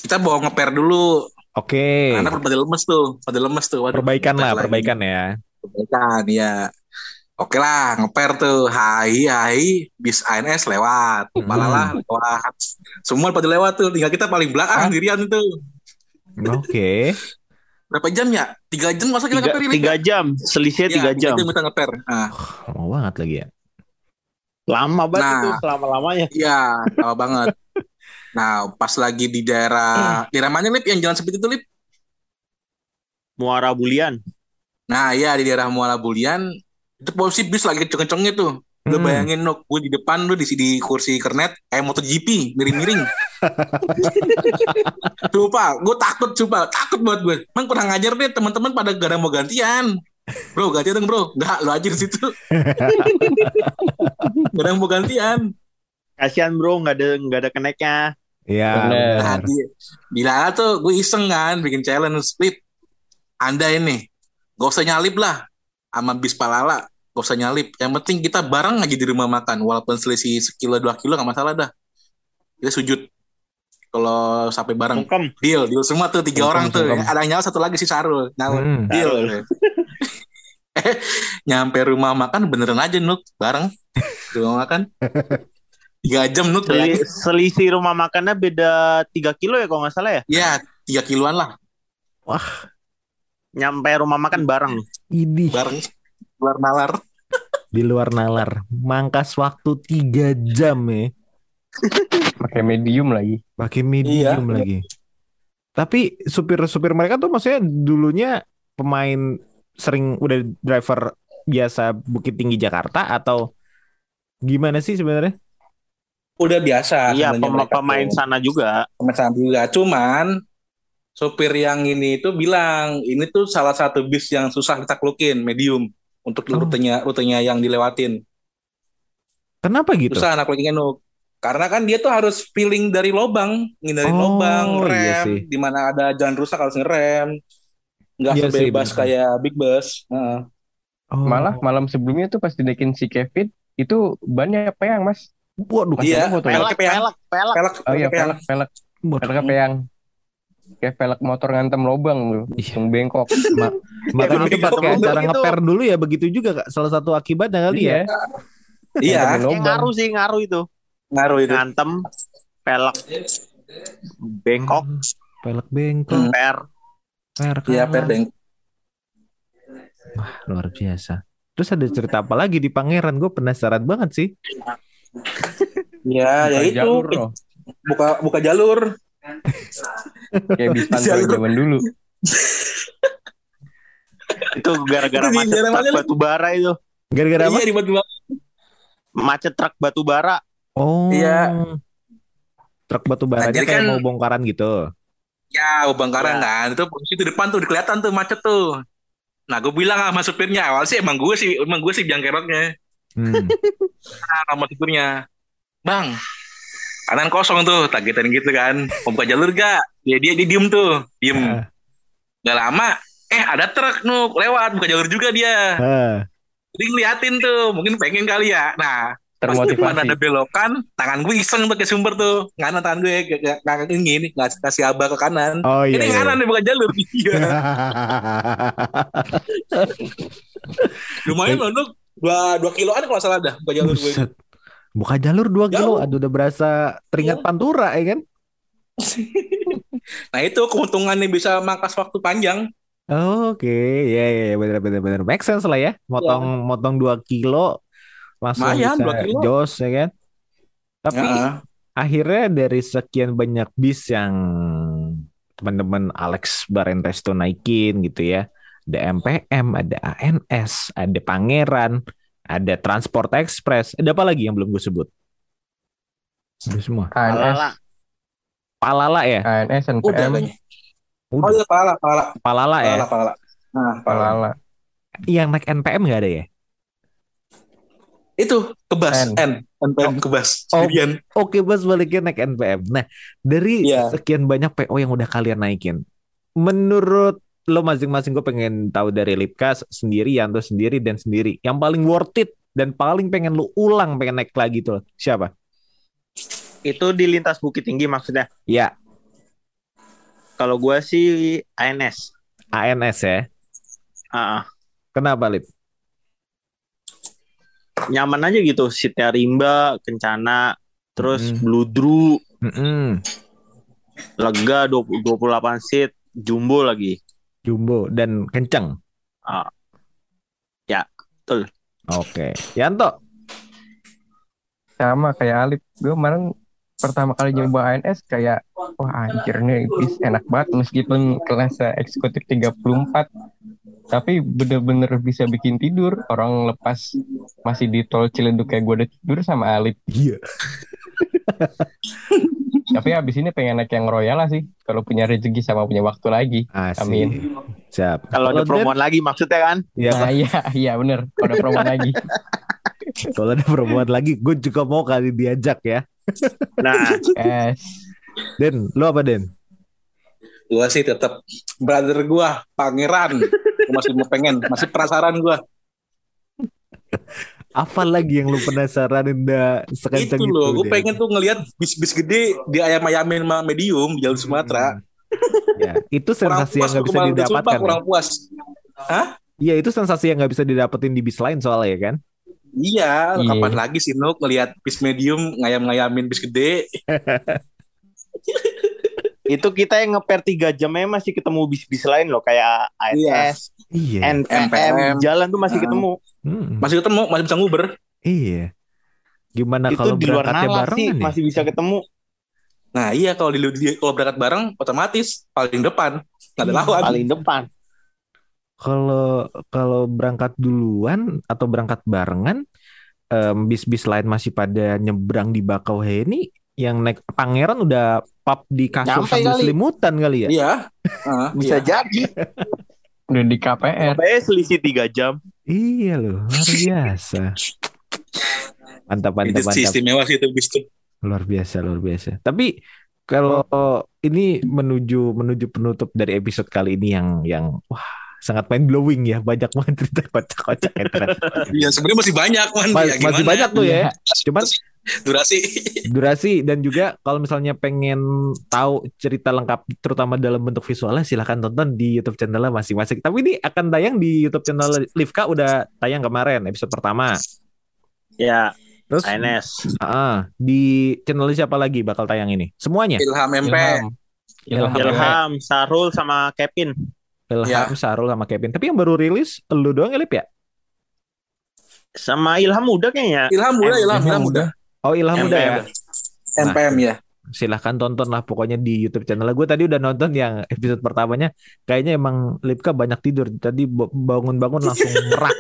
Kita bawa ngeper dulu. Oke. Okay. Karena pada lemes tuh, pada lemes tuh. Waduh, perbaikan lah, perbaikan ya. Perbaikan, ya. Oke lah, ngeper tuh. Hai, hai, bis ANS lewat. Malalah hmm. lewat. Semua pada lewat tuh. Tinggal kita paling belakang dirian tuh. Oke. Okay. Berapa jam ya? Tiga jam masa kita tiga, ngeper ini? Tiga jam. Selisihnya tiga ya, jam. Tiga jam kita ngeper. Nah. lama banget lagi ya. Lama banget nah, itu selama-lamanya. Iya, lama banget. Nah, pas lagi di daerah daerah mana Lip yang jalan seperti itu Lip? Muara Bulian. Nah, iya di daerah Muara Bulian itu posisi bis lagi kenceng-kencengnya tuh. Lu hmm. bayangin nuk, gue di depan lu di, di kursi kernet kayak MotoGP, miring-miring. coba, gue takut coba, takut buat gue. Emang kurang ngajar deh teman-teman pada gara mau gantian. Bro, gantian dong bro. Enggak, lu aja di situ. gak ada mau gantian. Kasihan bro, nggak ada nggak ada keneknya. Iya. Nah, di, di Lala tuh gue iseng kan bikin challenge split. Anda ini gak usah nyalip lah sama bis palala. Gak usah nyalip. Yang penting kita bareng aja di rumah makan walaupun selisih sekilo dua kilo gak masalah dah. Kita sujud. Kalau sampai bareng. Mungkem. deal deal semua tuh tiga Mungkem, orang tuh. Mungkem. ada yang nyala satu lagi si Sarul. Nah hmm. deal. Eh nyampe rumah makan beneran aja nuk. Bareng. Rumah makan tiga jam nuk Seli, selisih rumah makannya beda tiga kilo ya kalau nggak salah ya iya tiga kiloan lah wah nyampe rumah makan bareng. Ini bareng luar nalar. Di luar nalar. Mangkas waktu tiga jam ya. Pakai medium lagi. Pakai medium iya. lagi. Tapi supir-supir mereka tuh maksudnya dulunya pemain sering udah driver biasa Bukit Tinggi Jakarta atau gimana sih sebenarnya? Udah biasa. Iya, pemain, pemain sana juga. Pemain sana juga. Cuman sopir yang ini itu bilang ini tuh salah satu bis yang susah ditaklukin medium untuk oh. rutenya rutenya yang dilewatin. Kenapa gitu? Susah naklukinnya Nuk. Karena kan dia tuh harus feeling dari lobang, ngindari oh, lobang, iya rem, iya di mana ada jalan rusak harus ngerem. Nggak iya sebebas sih, kayak big bus. Uh. Oh. Malah malam sebelumnya tuh pas didekin si Kevin itu banyak peyang, Mas. Waduh, iya, pelek, pelek, pelek, pelek, Oh iya, pelek, pelek. Pelek peyang kayak velg motor ngantem lobang tuh, yang bengkok. Ma makanya itu pakai cara ngeper dulu ya begitu juga kak. Salah satu akibatnya kali ya. Iya. iya. ngaruh sih ngaruh itu. Ngaruh itu. Ngantem, pelek, bengkok, pelek bengkok, per, per, iya per bengkok. Wah luar biasa. Terus ada cerita apa lagi di Pangeran? Gue penasaran banget sih. Ya, ya itu. Buka buka jalur. Kayak bis pantai zaman dulu. itu gara-gara macet truk batu bara itu. Gara-gara apa? Iya di batu bara. Macet truk batu bara. Oh. Iya. Truk batu bara nah, kayak kan, mau bongkaran gitu. Ya, Bangkaran ya. kan. Itu posisi di depan tuh, kelihatan tuh macet tuh. Nah, gue bilang sama supirnya, awal sih emang gue sih, emang gue sih biang keroknya. Hmm. nah, sama supirnya, bang, kanan kosong tuh, targetan gitu kan. Mau buka jalur gak? Dia dia, dia diem tuh, diem. Uh. Gak lama, eh ada truk nuk lewat, buka jalur juga dia. Uh. Jadi ngeliatin tuh, mungkin pengen kali ya. Nah, termotivasi. Pas ada belokan, tangan gue iseng pakai sumber tuh. Kanan tangan gue gak, ini nggak kasih abah ke kanan. Oh iya. Ini iya. kanan nih bukan jalur. Iya. Lumayan loh, Nuk. Dua, dua kiloan kalau salah dah buka jalur gue. Buka jalur dua kilo, aduh udah berasa teringat ya. pantura ya kan? nah itu keuntungannya bisa mangkas waktu panjang. Oke, okay. ya ya benar benar benar. Make sense lah ya. Motong ya. motong dua kilo langsung Mayan, bisa jos ya kan tapi ya. akhirnya dari sekian banyak bis yang teman-teman Alex Barentesto naikin gitu ya ada MPM ada ANS ada Pangeran ada Transport Express. Ada apa lagi yang belum gue sebut? Ada semua. ANS Palala. Ya? ANS MPM Udah, Udah. Oh iya Palala Palala. Palala ya? Palala, Palala. Nah, Palala. Yang naik NPM nggak ada ya? itu kebas N, N. NPM oh. kebas oh, oh kebas baliknya naik NPM nah dari yeah. sekian banyak PO yang udah kalian naikin menurut lo masing-masing gue pengen tahu dari Lipkas sendiri Yanto sendiri dan sendiri. Yang paling worth it dan paling pengen lo ulang pengen naik lagi tuh siapa? Itu di lintas Bukit Tinggi maksudnya? Ya. Kalau gue sih ANS ANS ya? Uh -uh. kenapa Lip? Nyaman aja gitu seatnya rimba kencana terus mm. bludru mm -hmm. lega 20, 28 seat jumbo lagi jumbo dan kenceng. Uh, ya betul. Oke. Okay. Yanto? Sama kayak Alip. Gue kemarin pertama kali nyoba ANS kayak wah anjir nih bis enak banget meskipun kelas eksekutif 34 tapi bener-bener bisa bikin tidur. Orang lepas masih di tol Ciledug kayak gue udah tidur sama Alip. Iya tapi abis ini pengen naik yang royal lah sih kalau punya rezeki sama punya waktu lagi Asik. amin siap kalau ada promoan lagi maksudnya kan iya nah, iya iya bener kalau ada promoan lagi kalau ada promoan lagi gue juga mau kali diajak ya Nah, yes. Den, lu apa Den? Gua sih tetap brother gua, pangeran. Gua masih mau pengen, masih penasaran gua. Apa lagi yang lu penasaran dah sekencang itu? loh, gue pengen tuh ngelihat bis-bis gede di ayam-ayamin sama medium di Jalur Sumatera. Hmm. ya, itu sensasi yang nggak bisa didapatkan. kurang ya? puas. Hah? Iya, itu sensasi yang nggak bisa didapetin di bis lain soalnya kan. Iya, yeah. kapan lagi sih Nuk ngelihat bis medium ngayam-ngayamin bis gede. itu kita yang ngeper tiga jamnya masih ketemu bis-bis lain loh kayak ANS, iya. NPM, NPM, jalan tuh masih ketemu. Hmm. Masih ketemu, masih bisa nguber. Iya. Gimana kalau di luar bareng sih, masih bisa ketemu. Nah iya kalau di, di kalau berangkat bareng otomatis paling depan nggak ada iya, lawan. Paling depan kalau kalau berangkat duluan atau berangkat barengan um, bis-bis lain masih pada nyebrang di Bakauheni yang naik pangeran udah pap di kasur Nyampe sambil kali. selimutan kali ya iya uh, bisa iya. jadi udah di KPR KPR selisih tiga jam. Iya loh luar biasa. Mantap mantap itu mantap. istimewa sih itu bis. Luar biasa luar biasa. Tapi kalau ini menuju menuju penutup dari episode kali ini yang yang wah sangat mind blowing ya. Banyak banget cerita kocak-kocak Iya sebenarnya masih banyak man. Ma ya, masih banyak tuh ya. Cuman durasi durasi dan juga kalau misalnya pengen tahu cerita lengkap terutama dalam bentuk visualnya silahkan tonton di YouTube channelnya masing-masing. Tapi ini akan tayang di YouTube channel Livka udah tayang kemarin episode pertama. Ya. Terus INS. Uh, di channel siapa lagi bakal tayang ini? Semuanya. Ilham MP. Ilham, Ilham, Ilham Sarul sama Kevin. Ilham, ya. Sarul sama Kevin. Tapi yang baru rilis lu doang Elip ya? Sama Ilham Muda kayaknya. Ilham Muda, Ilham, Ilham Muda. Oh, Ilham Muda ya. MPM ya. Silahkan tonton lah pokoknya di YouTube channel. Gue tadi udah nonton yang episode pertamanya. Kayaknya emang Lipka banyak tidur. Tadi bangun-bangun langsung merak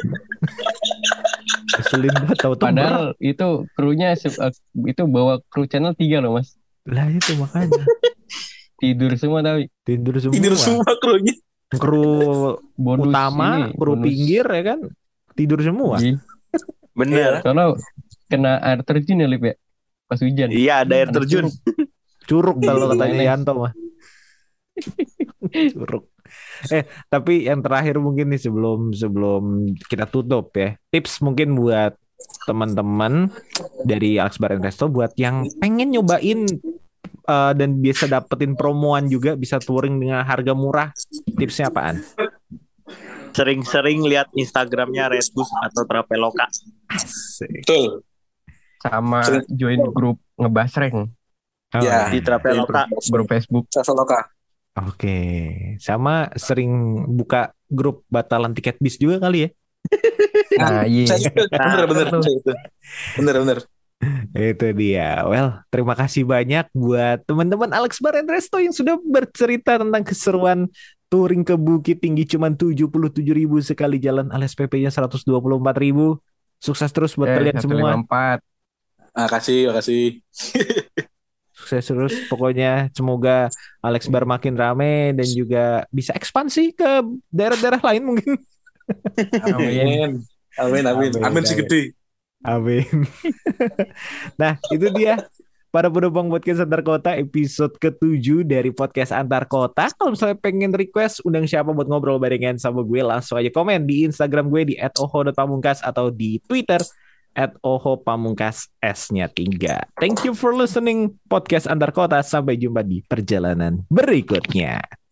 Keselin banget tau Padahal merak. itu krunya eh, itu bawa kru channel tiga loh mas. Lah itu makanya. Tidur semua tapi. Tidur semua. Tidur semua krunya. Kru bonus utama ini, kru bonus. pinggir ya kan? Tidur semua. Iya. bener. Kalau kena air terjun ya Lip ya? Pas hujan. Iya ada air terjun. Curug kalau katanya Yanto mah. Curug. Eh tapi yang terakhir mungkin nih sebelum sebelum kita tutup ya tips mungkin buat teman-teman dari Alex Bar Resto buat yang pengen nyobain uh, dan bisa dapetin promoan juga bisa touring dengan harga murah. Tipsnya apaan? Sering-sering lihat Instagramnya Redbus atau Traveloka. Betul. Sama join grup ngebasreng. Oh, ya, di Traveloka. Grup Facebook. Traveloka. Oke, sama sering buka grup batalan tiket bis juga kali ya? Nah, iya. Bener, bener, bener, bener. Itu dia. Well, terima kasih banyak buat teman-teman Alex Bar Resto yang sudah bercerita tentang keseruan touring ke Bukit Tinggi cuma 77 ribu sekali jalan alias PP-nya 124 ribu. Sukses terus buat eh, kalian semua. Makasih, makasih. Sukses terus pokoknya semoga Alex Bar makin rame dan juga bisa ekspansi ke daerah-daerah lain mungkin. Amin. Amin, amin. Amin, amin sih gede. Amin. nah, itu dia para penumpang podcast antar kota episode ke-7 dari podcast antar kota. Kalau misalnya pengen request undang siapa buat ngobrol barengan sama gue, langsung aja komen di Instagram gue di @oho.pamungkas atau di Twitter at Oho Pamungkas S-nya tiga. Thank you for listening podcast antar kota. Sampai jumpa di perjalanan berikutnya.